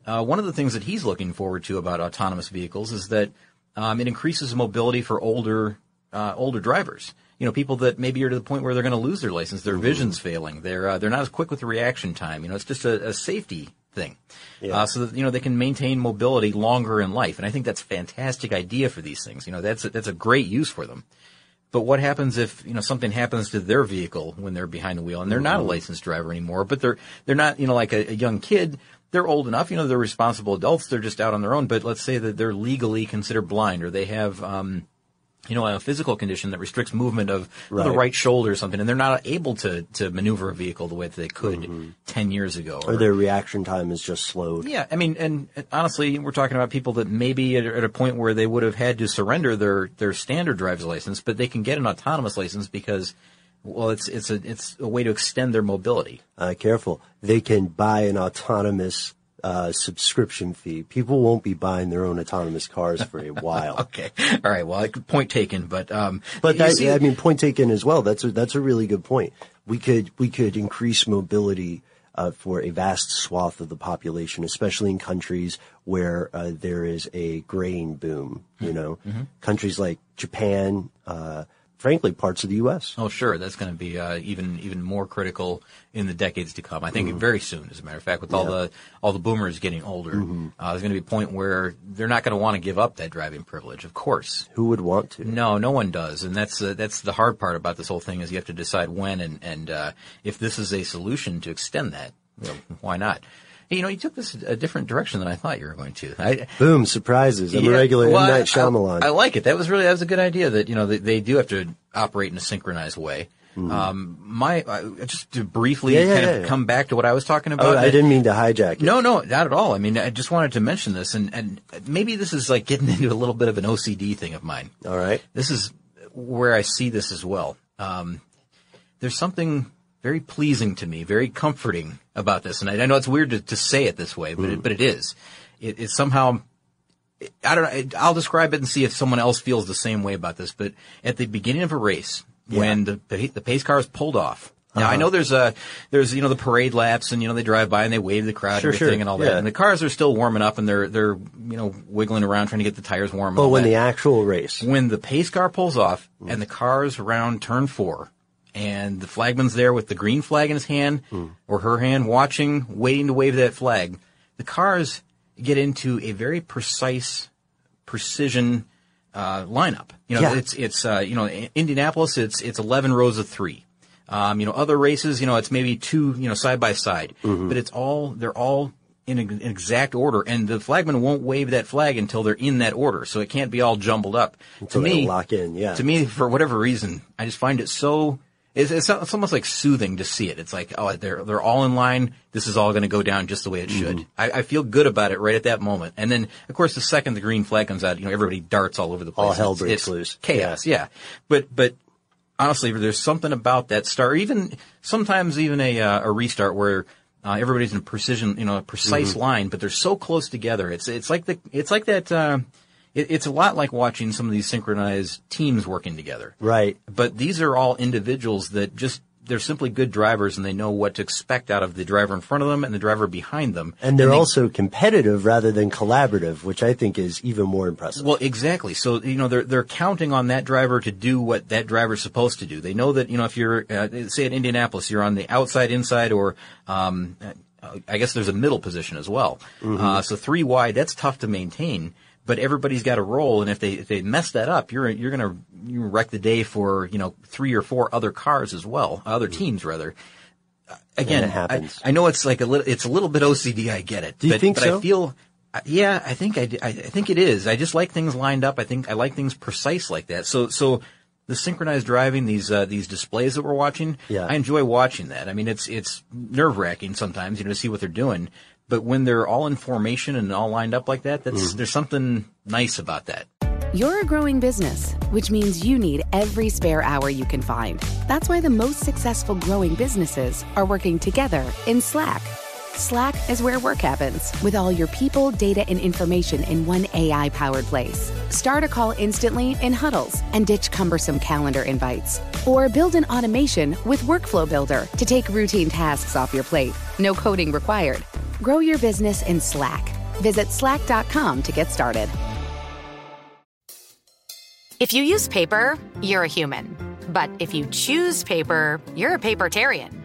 uh, one of the things that he's looking forward to about autonomous vehicles is that um, it increases mobility for older uh, older drivers. You know, people that maybe are to the point where they're going to lose their license, their vision's failing, they're uh, they're not as quick with the reaction time. You know, it's just a, a safety thing, uh, so that you know they can maintain mobility longer in life. And I think that's a fantastic idea for these things. You know, that's a, that's a great use for them. But what happens if you know something happens to their vehicle when they're behind the wheel and they're not a licensed driver anymore? But they're they're not you know like a, a young kid. They're old enough, you know. They're responsible adults. They're just out on their own. But let's say that they're legally considered blind, or they have um, you know a physical condition that restricts movement of the Right. right shoulder or something, and they're not able to to maneuver a vehicle the way that they could ten years ago. Or their reaction time is just slowed. Yeah, I mean, and and honestly, we're talking about people that maybe at, at a point where they would have had to surrender their their standard driver's license, but they can get an autonomous license because, well, it's it's a it's a way to extend their mobility. Uh, careful. They can buy an autonomous uh, subscription fee. People won't be buying their own autonomous cars for a while. [laughs] Okay, all right. Well, point taken, but um, But that, see- I mean, point taken as well. That's a, that's a really good point. We could we could increase mobility uh, for a vast swath of the population, especially in countries where uh, there is a grain boom. You know, Mm-hmm. countries like Japan, uh, frankly, parts of the U.S. Oh, sure. That's going to be uh, even even more critical in the decades to come. I think Mm-hmm. very soon, as a matter of fact, with all the all the boomers getting older, Mm-hmm. uh, there's going to be a point where they're not going to want to give up that driving privilege. Of course, Who would want to? no, no one does, and that's uh, that's the hard part about this whole thing is you have to decide when and and uh, if this is a solution to extend that. You know, why not? You know, you took this a different direction than I thought you were going to. I, Boom! Surprises. I'm yeah, a regular well, Night Shyamalan. I, I like it. That was really that was a good idea. That you know they, they do have to operate in a synchronized way. Um, my uh, just to briefly Mm-hmm. Yeah, yeah, kind of come back to what I was talking about. oh, I didn't mean to hijack it. No, no, not at all. I mean, I just wanted to mention this, and and maybe this is like getting [laughs] into a little bit of an OCD thing of mine. All right. This is where I see this as well. Um, there's something very pleasing to me, very comforting about this, and I, I know it's weird to, to say it this way, but it, but it is. It, it somehow. I don't know. I'll describe it and see if someone else feels the same way about this. But at the beginning of a race, when the the pace car is pulled off. Now Uh-huh. I know there's a there's you know the parade laps and you know they drive by and they wave the crowd Sure, and everything sure. and all Yeah. that and the cars are still warming up and they're they're you know wiggling around trying to get the tires warm. But when that the actual race, when the pace car pulls off and the car's around turn four and the flagman's there with the green flag in his hand or her hand, watching, waiting to wave that flag. The cars get into a very precise, precision uh, lineup. You know, Yeah. it's it's uh, you know in Indianapolis, it's it's eleven rows of three. Um, you know, other races, you know, it's maybe two, you know, side by side, Mm-hmm. but it's all they're all in an exact order, and the flagman won't wave that flag until they're in that order, so it can't be all jumbled up. Until to me, lock in, yeah. To me, for whatever reason, I just find it so. It's, it's, it's almost like soothing to see it. It's like, oh, they're they're all in line. This is all going to go down just the way it should. Mm-hmm. I, I feel good about it right at that moment. And then, of course, the second the green flag comes out, you know, everybody darts all over the place. All hell breaks it's loose. Chaos, yeah. But but honestly, there's something about that start. Even sometimes even a uh, a restart where uh, everybody's in precision, you know, a precise Mm-hmm. line, but they're so close together. It's it's like the it's like that. Uh, it, it's a lot like watching some of these synchronized teams working together. Right. But these are all individuals that just they're simply good drivers and they know what to expect out of the driver in front of them and the driver behind them. And they're they- also competitive rather than collaborative, which I think is even more impressive. Well, exactly. So you know they're they're counting on that driver to do what that driver's supposed to do. They know that you know if you're uh, say at Indianapolis, you're on the outside, inside, or um, uh, I guess there's a middle position as well. Uh, so three wide, that's tough to maintain. But everybody's got a role, and if they if they mess that up, you're you're gonna you wreck the day for you know three or four other cars as well, other teams rather. Again, it happens. I, I know it's like a little, it's a little bit OCD. I get it. Do you but, think but so? I feel, uh, yeah, I think I- I think it is. I just like things lined up. I think I like things precise like that. So, so the synchronized driving, these, uh, these displays that we're watching, Yeah. I enjoy watching that. I mean, it's, it's nerve wracking sometimes, you know, to see what they're doing. But when they're all in formation and all lined up like that, that's, Mm-hmm. there's something nice about that. You're a growing business, which means you need every spare hour you can find. That's why the most successful growing businesses are working together in Slack. Slack is where work happens, with all your people, data, and information in one AI powered place. Start a call instantly in huddles and ditch cumbersome calendar invites. Or build an automation with Workflow Builder to take routine tasks off your plate. No coding required. Grow your business in Slack. Visit slack.com to get started. If you use paper, you're a human. But if you choose paper, you're a papertarian.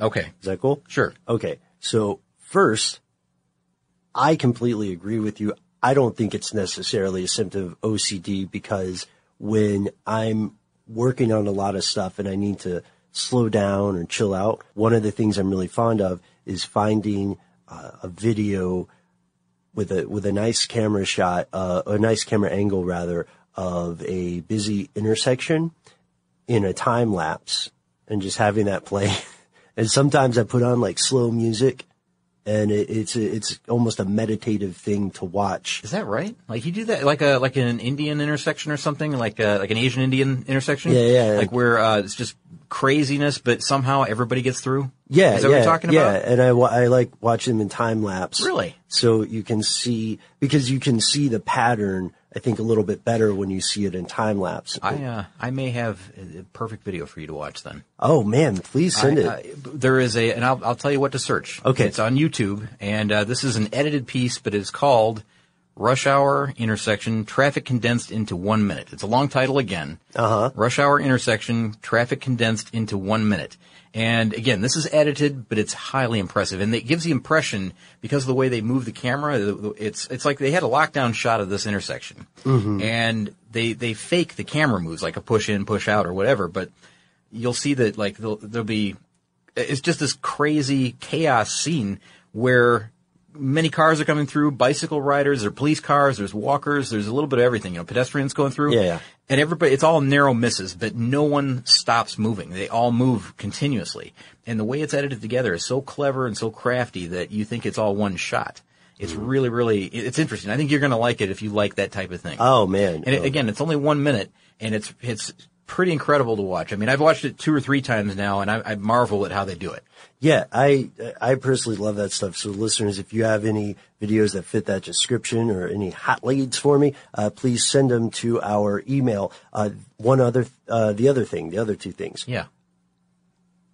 Okay. Is that cool? Sure. Okay. So first, I completely agree with you. I don't think it's necessarily a symptom of OCD because when I'm working on a lot of stuff and I need to slow down or chill out, one of the things I'm really fond of is finding uh, a video with a with a nice camera shot, uh, a nice camera angle rather of a busy intersection in a time lapse and just having that play [laughs] And sometimes I put on like slow music and it, it's, it's almost a meditative thing to watch. Is that right? Like you do that, like a like an Indian intersection or something, like a, like an Asian Indian intersection. Yeah, yeah. Like where uh, it's just craziness, but somehow everybody gets through. Yeah, is that yeah, what you're talking about? yeah. And I, wa- I like watching them in time lapse. Really? So you can see, because you can see the pattern, I think a little bit better when you see it in time lapse. I uh, I may have a perfect video for you to watch then. oh man, please send I- it. I- there is a, and I'll, I'll tell you what to search. Okay. It's on YouTube, and uh, this is an edited piece, but it's called Rush Hour Intersection Traffic Condensed into One Minute. It's a long title again. Uh-huh. Rush Hour Intersection Traffic Condensed into One Minute. And again, this is edited, but it's highly impressive, and it gives the impression because of the way they move the camera. It's it's like they had a lockdown shot of this intersection, Mm-hmm. and they they fake the camera moves like a push in, push out, or whatever. But you'll see that like there'll, there'll be it's just this crazy chaos scene where many cars are coming through, bicycle riders, there are police cars, there's walkers, there's a little bit of everything, you know, pedestrians going through. Yeah, yeah. And everybody, it's all narrow misses, but no one stops moving. They all move continuously. And the way it's edited together is so clever and so crafty that you think it's all one shot. It's Mm. really, really, it's interesting. I think you're going to like it if you like that type of thing. oh man. And it, again, it's only one minute, and it's it's pretty incredible to watch. I mean, I've watched it two or three times now, and I, I marvel at how they do it. Yeah, I I personally love that stuff. So listeners, if you have any videos that fit that description or any hot leads for me, uh, please send them to our email. Uh, one other, uh, the other thing, the other two things, Yeah.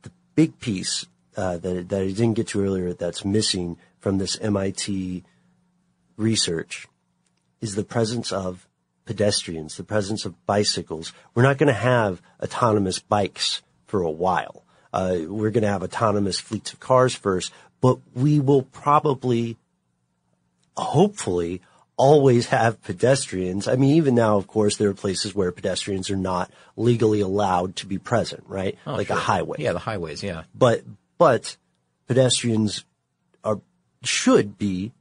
The big piece uh, that that I didn't get to earlier that's missing from this MIT research is the presence of pedestrians, the presence of bicycles. We're not going to have autonomous bikes for a while. Uh, we're going to have autonomous fleets of cars first, but we will probably, hopefully, always have pedestrians. I mean, even now, of course, there are places where pedestrians are not legally allowed to be present, right? Oh, like sure. a highway Yeah, the highways. Yeah. but but pedestrians are should be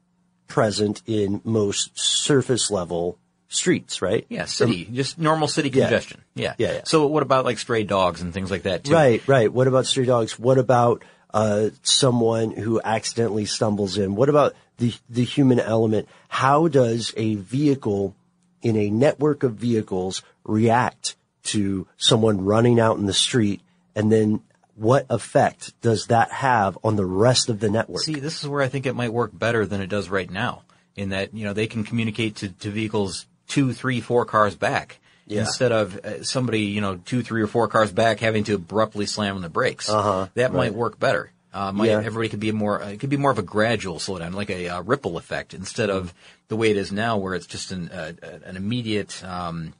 present in most surface level streets, right? Yeah, city, just normal city congestion. Yeah. Yeah, yeah. So what about like stray dogs and things like that too? Right, right. What about stray dogs? What about uh, someone who accidentally stumbles in? What about the the human element? How does a vehicle in a network of vehicles react to someone running out in the street, and then what effect does that have on the rest of the network? See, this is where I think it might work better than it does right now. In that, you know, they can communicate to, to vehicles two, three, four cars back. Yeah. Instead of uh, somebody, you know, two, three, or four cars back having to abruptly slam on the brakes. Uh-huh, That might work better. Uh, might, Yeah. Everybody could be more, uh, it could be more of a gradual slowdown, like a uh, ripple effect, instead of the way it is now, where it's just an, uh, an immediate, um,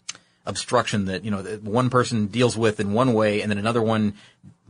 obstruction that, you know, that one person deals with in one way and then another one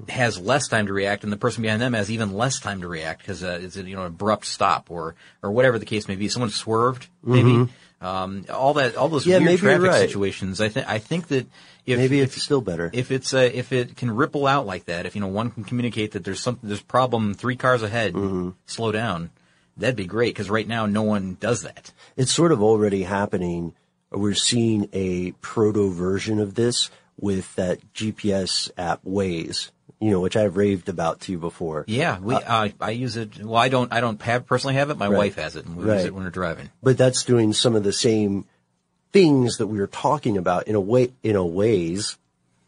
has less time to react and the person behind them has even less time to react because uh, it's a, you know, abrupt stop or, or whatever the case may be. Someone swerved, maybe. Um, all that, all those. Yeah, weird traffic right. situations. I think, I think that if, Maybe if, it's still better. if it's uh, if it can ripple out like that, if you know one can communicate that there's something, there's problem three cars ahead, Mm-hmm. slow down, that'd be great because right now no one does that. it's sort of already happening. We're seeing a proto version of this with that GPS app Waze, you know, which I've raved about to you before. Yeah, we uh, I use it. Well, I don't I don't have personally have it. My Right. wife has it, and we Right. use it when we're driving. But that's doing some of the same things that we were talking about in a way, in a ways.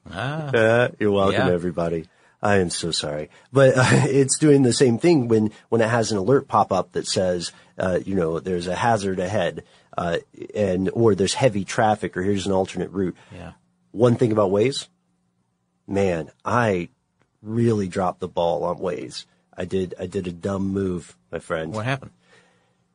Ah, [laughs] Uh, you're welcome, Yeah. everybody. I am so sorry, but uh, [laughs] it's doing the same thing when when it has an alert pop up that says, uh, you know, there's a hazard ahead, uh, and or there's heavy traffic, or here's an alternate route. yeah. One thing about Waze, man, I really dropped the ball on Waze. I did, I did a dumb move, my friend. What happened?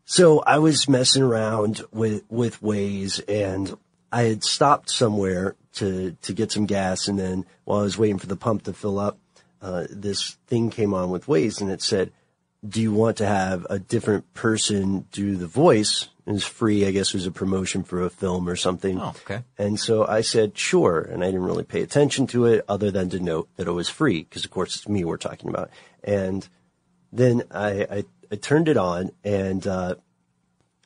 So I was messing around with, with Waze and I had stopped somewhere to, to get some gas. And then while I was waiting for the pump to fill up, uh, this thing came on with Waze and it said, do you want to have a different person do the voice? It was free. I guess it was a promotion for a film or something. Oh, okay. And so I said, sure. And I didn't really pay attention to it other than to note that it was free because of course it's me we're talking about. And then I, I, I turned it on and, uh,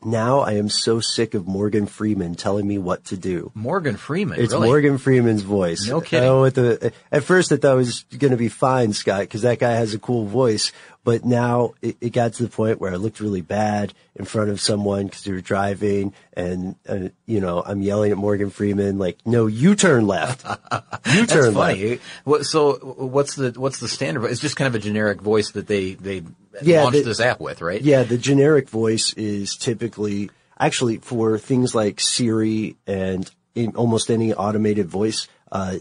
Now I am so sick of Morgan Freeman telling me what to do. Morgan Freeman. It's really? Morgan Freeman's voice. No kidding. Oh, with the, at first I thought it was going to be fine, Scott, because that guy has a cool voice. But now it, it got to the point where I looked really bad in front of someone because they were driving, and uh, you know I'm yelling at Morgan Freeman like, "No, you turn left. You [laughs] That's turn left." funny. What, so what's the what's the standard? It's just kind of a generic voice that they they Yeah, launched the- this app with, right? Yeah, the generic voice is typically actually for things like Siri and in almost any automated voice. Uh,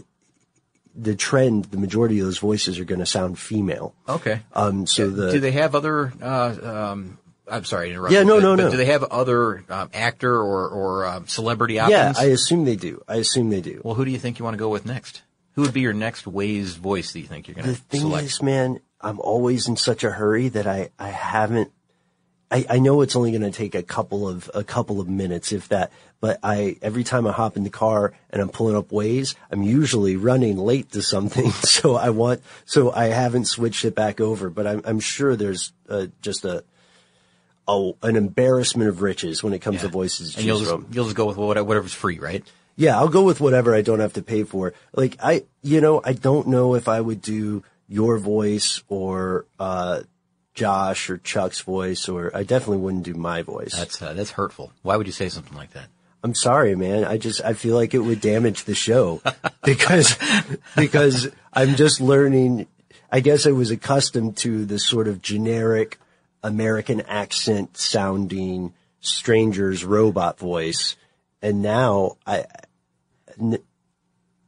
the trend, the majority of those voices are going to sound female. Okay. Um, so the do they have other? Uh, um, I'm sorry to interrupt. Yeah, you, no, but, no, no. Do they have other um, actor or or um, celebrity yeah, options? I assume they do. I assume they do. well, who do you think you want to go with next? Who would be your next Waze voice that you think you're going to? The thing select? is, man, I'm always in such a hurry that I, I haven't, I, I know it's only going to take a couple of, a couple of minutes, if that, but I, every time I hop in the car and I'm pulling up Waze, I'm usually running late to something. [laughs] So I want, so I haven't switched it back over, but I'm, I'm sure there's uh, just a, a, an embarrassment of riches when it comes to voices and you'll just, from. you'll just go with whatever's free, right? Yeah, I'll go with whatever I don't have to pay for. Like I, you know, I don't know if I would do your voice or uh Josh or Chuck's voice, or I definitely wouldn't do my voice. That's uh, that's hurtful. Why would you say something like that? I'm sorry, man. I just I feel like it would damage the show [laughs] because because I'm just learning. I guess I was accustomed to the sort of generic American accent sounding stranger's robot voice, and now I n-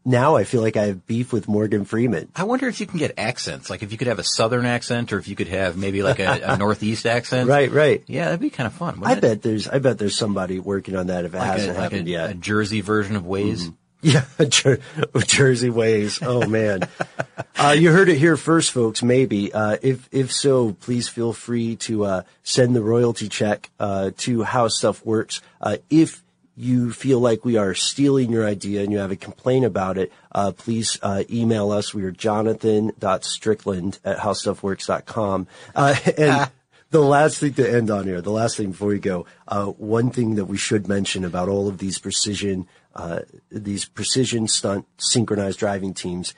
now I feel like I have beef with Morgan Freeman. I wonder if you can get accents, like if you could have a southern accent, or if you could have maybe like a, a [laughs] northeast accent. Right, right. Yeah, that'd be kind of fun. I it? bet there's I bet there's somebody working on that if it like hasn't a, like happened a, yet. a Jersey version of Waze. [laughs] Yeah, Jer- Jersey Waze. Oh man, [laughs] uh, you heard it here first, folks. Maybe uh, if if so, please feel free to uh, send the royalty check uh, to How Stuff Works. Uh, if you feel like we are stealing your idea and you have a complaint about it, uh, please uh, email us. We are jonathan.strickland at howstuffworks.com. Uh, [laughs] and [laughs] the last thing to end on here, the last thing before we go, uh, one thing that we should mention about all of these precision, uh, these precision stunt synchronized driving teams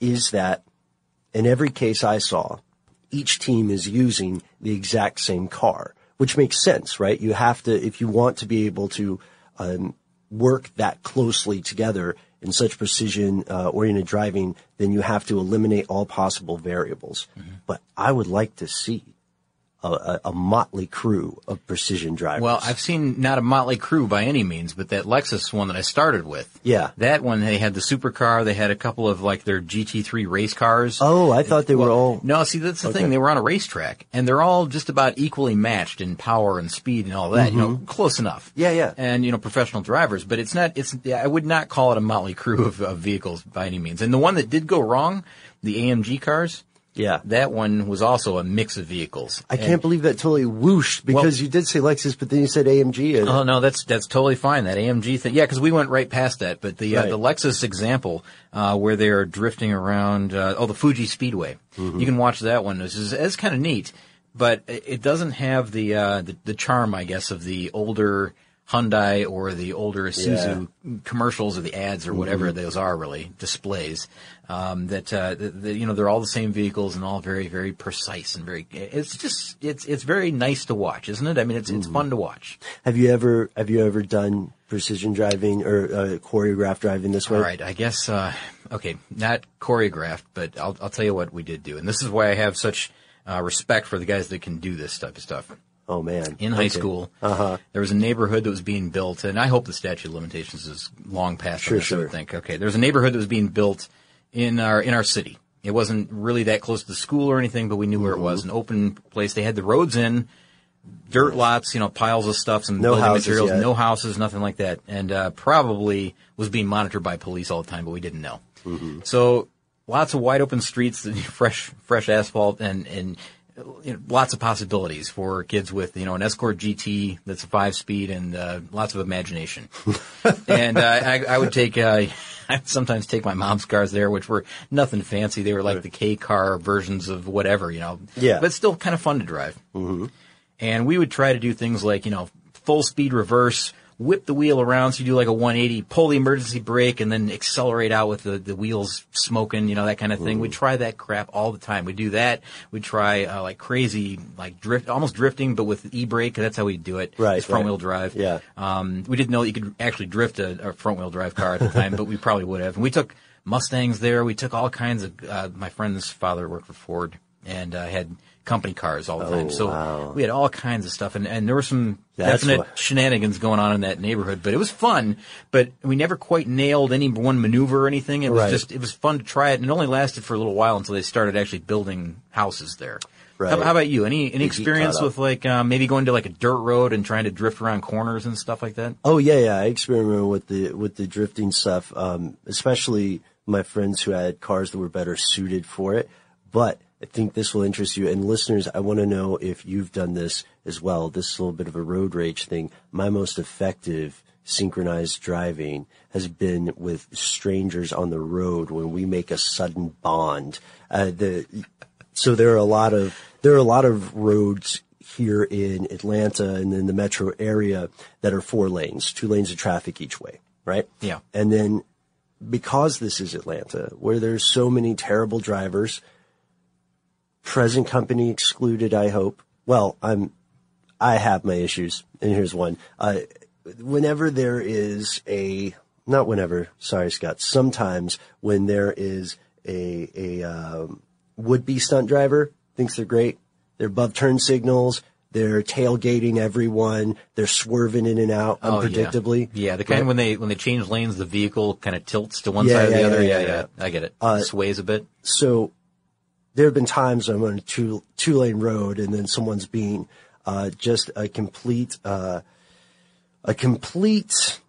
is that in every case I saw, each team is using the exact same car, which makes sense, right? You have to, if you want to be able to um, work that closely together in such precision uh, oriented driving, then you have to eliminate all possible variables. But I would like to see a, a, motley crew of precision drivers. Well, I've seen not a motley crew by any means, but that Lexus one that I started with. Yeah. That one, they had the supercar. They had a couple of like their GT3 race cars. oh, I thought they were Well, all. No, see, that's the Okay. thing. They were on a racetrack, and they're all just about equally matched in power and speed and all that. You know, close enough. Mm-hmm. Yeah, yeah. And you know, professional drivers, but it's not. It's. I would not call it a motley crew of, of vehicles by any means. And the one that did go wrong, the AMG cars. Yeah. That one was also a mix of vehicles. I can't believe that totally whooshed because you did say Lexus, but then you said AMG. And, Oh no, that's that's totally fine. That AMG thing, yeah, because we went right past that. But the uh, the Lexus example uh, where they are drifting around, uh, oh, the Fuji Speedway. Mm-hmm. You can watch that one. This is it's kind of neat, but it doesn't have the, uh, the the charm, I guess, of the older Hyundai or the older Isuzu commercials or the ads or whatever Mm-hmm. those are really displays. Um, that, uh, you know they're all the same vehicles and all very very precise and very. It's just it's it's very nice to watch, isn't it? I mean, it's it's Mm-hmm. fun to watch. Have you ever have you ever done precision driving or uh, choreographed driving this way? All right, I guess uh, okay, not choreographed, but I'll I'll tell you what we did do, and this is why I have such uh, respect for the guys that can do this type of stuff. Oh man. In high Okay. school, Uh-huh. there was a neighborhood that was being built, and I hope the statute of limitations is long past. Sure, this, I sure. think okay, there's a neighborhood that was being built in our in our city. It wasn't really that close to the school or anything, but we knew where it Mm-hmm. was, an open place. They had the roads in, dirt lots, you know, piles of stuff, some No building houses materials, yet. no houses, nothing like that, and uh, probably was being monitored by police all the time, but we didn't know. Mm-hmm. So lots of wide open streets, [laughs] fresh fresh asphalt, and and you know, lots of possibilities for kids with you know an Escort GT that's a five speed and uh, lots of imagination. [laughs] and uh, I, I would take. Uh, I'd sometimes take my mom's cars there, which were nothing fancy. They were like the K car versions of whatever, you know. Yeah. But still kind of fun to drive. Mm-hmm. And we would try to do things like, you know, full speed reverse, whip the wheel around so you do like a 180, pull the emergency brake, and then accelerate out with the, the wheels smoking, you know, that kind of thing. We try that crap all the time. We do that. We try uh, like crazy, like drift, almost drifting, but with e-brake. That's how we do it. Right, It's front right. wheel drive. Yeah. Um, we didn't know you could actually drift a, a front wheel drive car at the time, but we probably would have. And we took Mustangs there. We took all kinds of. Uh, my friend's father worked for Ford and uh, had company cars all the time. So wow. we had all kinds of stuff, and, and there were some That's definite what- shenanigans going on in that neighborhood. But it was fun. But we never quite nailed any one maneuver or anything. It was Right. just it was fun to try it, and it only lasted for a little while until they started actually building houses there. Right. How, how about you? Any any experience with like um, maybe going to like a dirt road and trying to drift around corners and stuff like that? Oh yeah, yeah. I experimented with the with the drifting stuff, um, especially my friends who had cars that were better suited for it. But I think this will interest you. And listeners, I want to know if you've done this as well. This is a little bit of a road rage thing. My most effective synchronized driving has been with strangers on the road when we make a sudden bond. Uh, the so there are a lot of there are a lot of roads here in Atlanta and in the metro area that are four lanes, two lanes of traffic each way, right? Yeah. And then because this is Atlanta, where there's so many terrible drivers, present company excluded, I hope. Well, I'm, I have my issues, and here's one. Uh, whenever there is a, not whenever, sorry, Scott, sometimes when there is a, a, um, would-be stunt driver, thinks they're great, they're above turn signals, they're tailgating everyone, they're swerving in and out Oh, yeah. unpredictably. Yeah, the kind Right? when they when they change lanes, the vehicle kind of tilts to one Yeah, side or the yeah, other. yeah, Yeah, yeah, yeah, I get it. Uh, Sways a bit. so there have been times I'm on a two two lane road and then someone's being uh, just a complete uh, a complete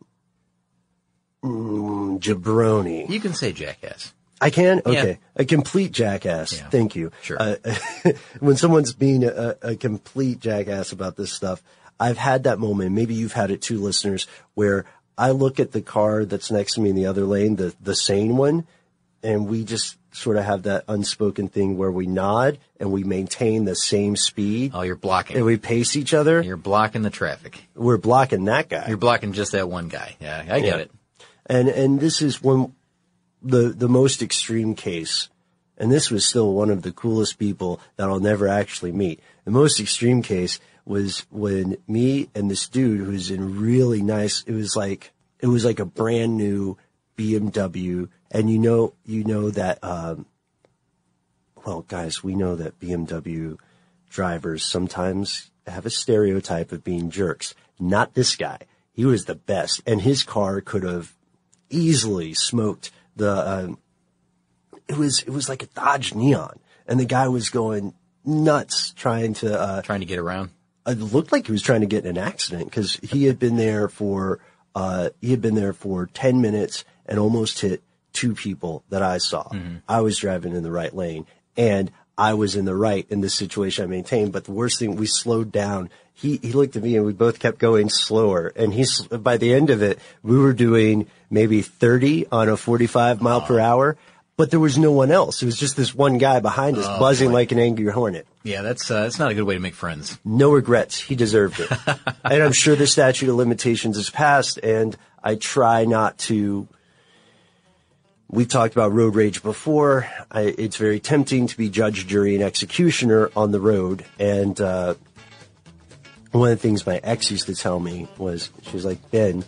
mm, jabroni. You can say jackass. I can Yeah. okay a complete jackass. Yeah. Thank you. Sure. Uh, [laughs] when someone's being a, a complete jackass about this stuff, I've had that moment. Maybe you've had it too, listeners, where I look at the car that's next to me in the other lane, the the sane one, and we just sort of have that unspoken thing where we nod and we maintain the same speed. Oh, you're blocking. And we pace each other. You're blocking the traffic. We're blocking that guy. You're blocking just that one guy. Yeah, I get Yeah. it. And and this is one the the most extreme case. And this was still one of the coolest people that I'll never actually meet. The most extreme case was when me and this dude who's in really nice it was like it was like a brand new BMW and you know you know that um well guys, we know that BMW drivers sometimes have a stereotype of being jerks. Not this guy. He was the best and his car could have easily smoked the um, it was it was like a Dodge Neon and the guy was going nuts trying to uh Trying to get around. it looked like he was trying to get in an accident because he had been there for uh he had been there for 10 minutes and almost hit two people that I saw. I was driving in the right lane and I was in the right in this situation I maintained. But the worst thing, we slowed down. He, he looked at me and we both kept going slower. And he's, by the end of it, we were doing maybe 30 on a 45 mile per hour. But there was no one else. It was just this one guy behind us buzzing like an angry hornet. Yeah, that's uh, that's not a good way to make friends. No regrets. He deserved it. [laughs] and I'm sure the statute of limitations is passed and I try not to We've talked about road rage before. I, it's very tempting to be judge, jury, and executioner on the road. And uh, one of the things my ex used to tell me was, she was like, Ben,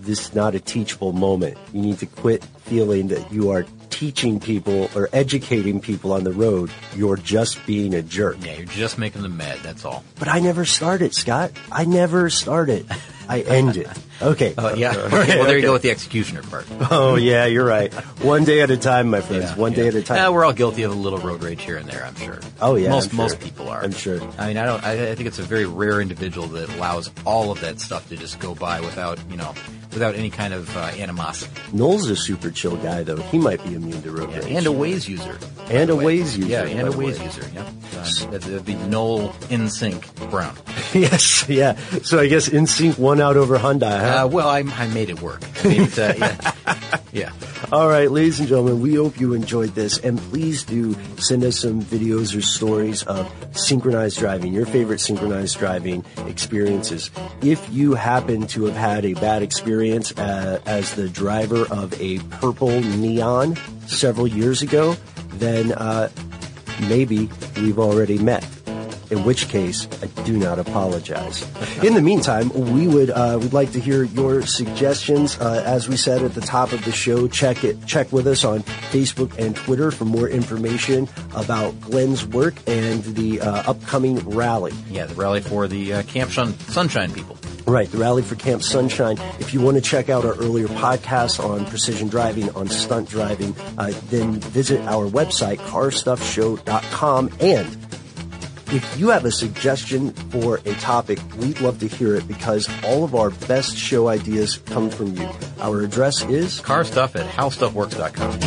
this is not a teachable moment. You need to quit feeling that you are teaching people or educating people on the road. You're just being a jerk. Yeah, you're just making them mad. That's all. But I never started, Scott. I never started. I end it. [laughs] Okay. Uh, yeah. [laughs] Okay, well, there okay. you go with the executioner part. Oh yeah, you're right. One day at a time, my friends. Yeah, One day at a time. Yeah, we're all guilty of a little road rage here and there. I'm sure. Oh, yeah, most sure. most people are. I'm sure. I mean, I don't. I, I think it's a very rare individual that allows all of that stuff to just go by without you know, without any kind of uh, animosity. Noel's a super chill guy, though. He might be immune to road Yeah, rage. and a Waze user. And a way. Waze user, Yeah, and a Waze way. user. Yeah. Um, that'd, that'd be Noel in sync Brown. [laughs] yes, yeah. So I guess InSync won out over Hyundai, huh? Uh, well, I, I made it work. I made it, uh, yeah. [laughs] Yeah. All right, ladies and gentlemen, we hope you enjoyed this, and please do send us some videos or stories of synchronized driving, your favorite synchronized driving experiences. If you happen to have had a bad experience uh, as the driver of a purple neon several years ago, then uh, maybe we've already met in which case I do not apologize. In the meantime, we would uh, would like to hear your suggestions. Uh, as we said at the top of the show, check it check with us on Facebook and Twitter for more information about Glenn's work and the uh, upcoming rally. Yeah, the rally for the uh, Camp Sun- Sunshine people. Right, the Rally for Camp Sunshine. If you want to check out our earlier podcasts on precision driving, on stunt driving, uh, then visit our website, carstuffshow.com. And if you have a suggestion for a topic, we'd love to hear it because all of our best show ideas come from you. Our address is carstuff at howstuffworks.com.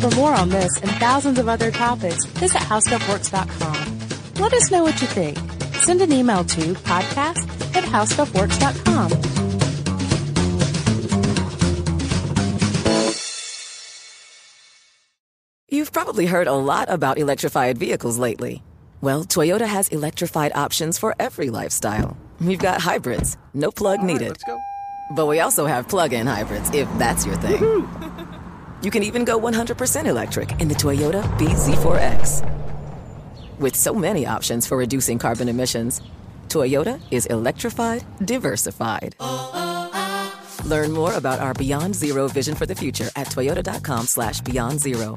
For more on this and thousands of other topics, visit howstuffworks.com. Let us know what you think. Send an email to podcast at howstuffworks.com. probably heard a lot about electrified vehicles lately. Well, Toyota has electrified options for every lifestyle. We've got hybrids, no plug needed. let's go. But we also have plug-in hybrids, if that's your thing. [laughs] You can even go 100% electric in the Toyota BZ4X. With so many options for reducing carbon emissions, Toyota is electrified, diversified. Learn more about our Beyond Zero vision for the future at toyota.com slash beyond zero.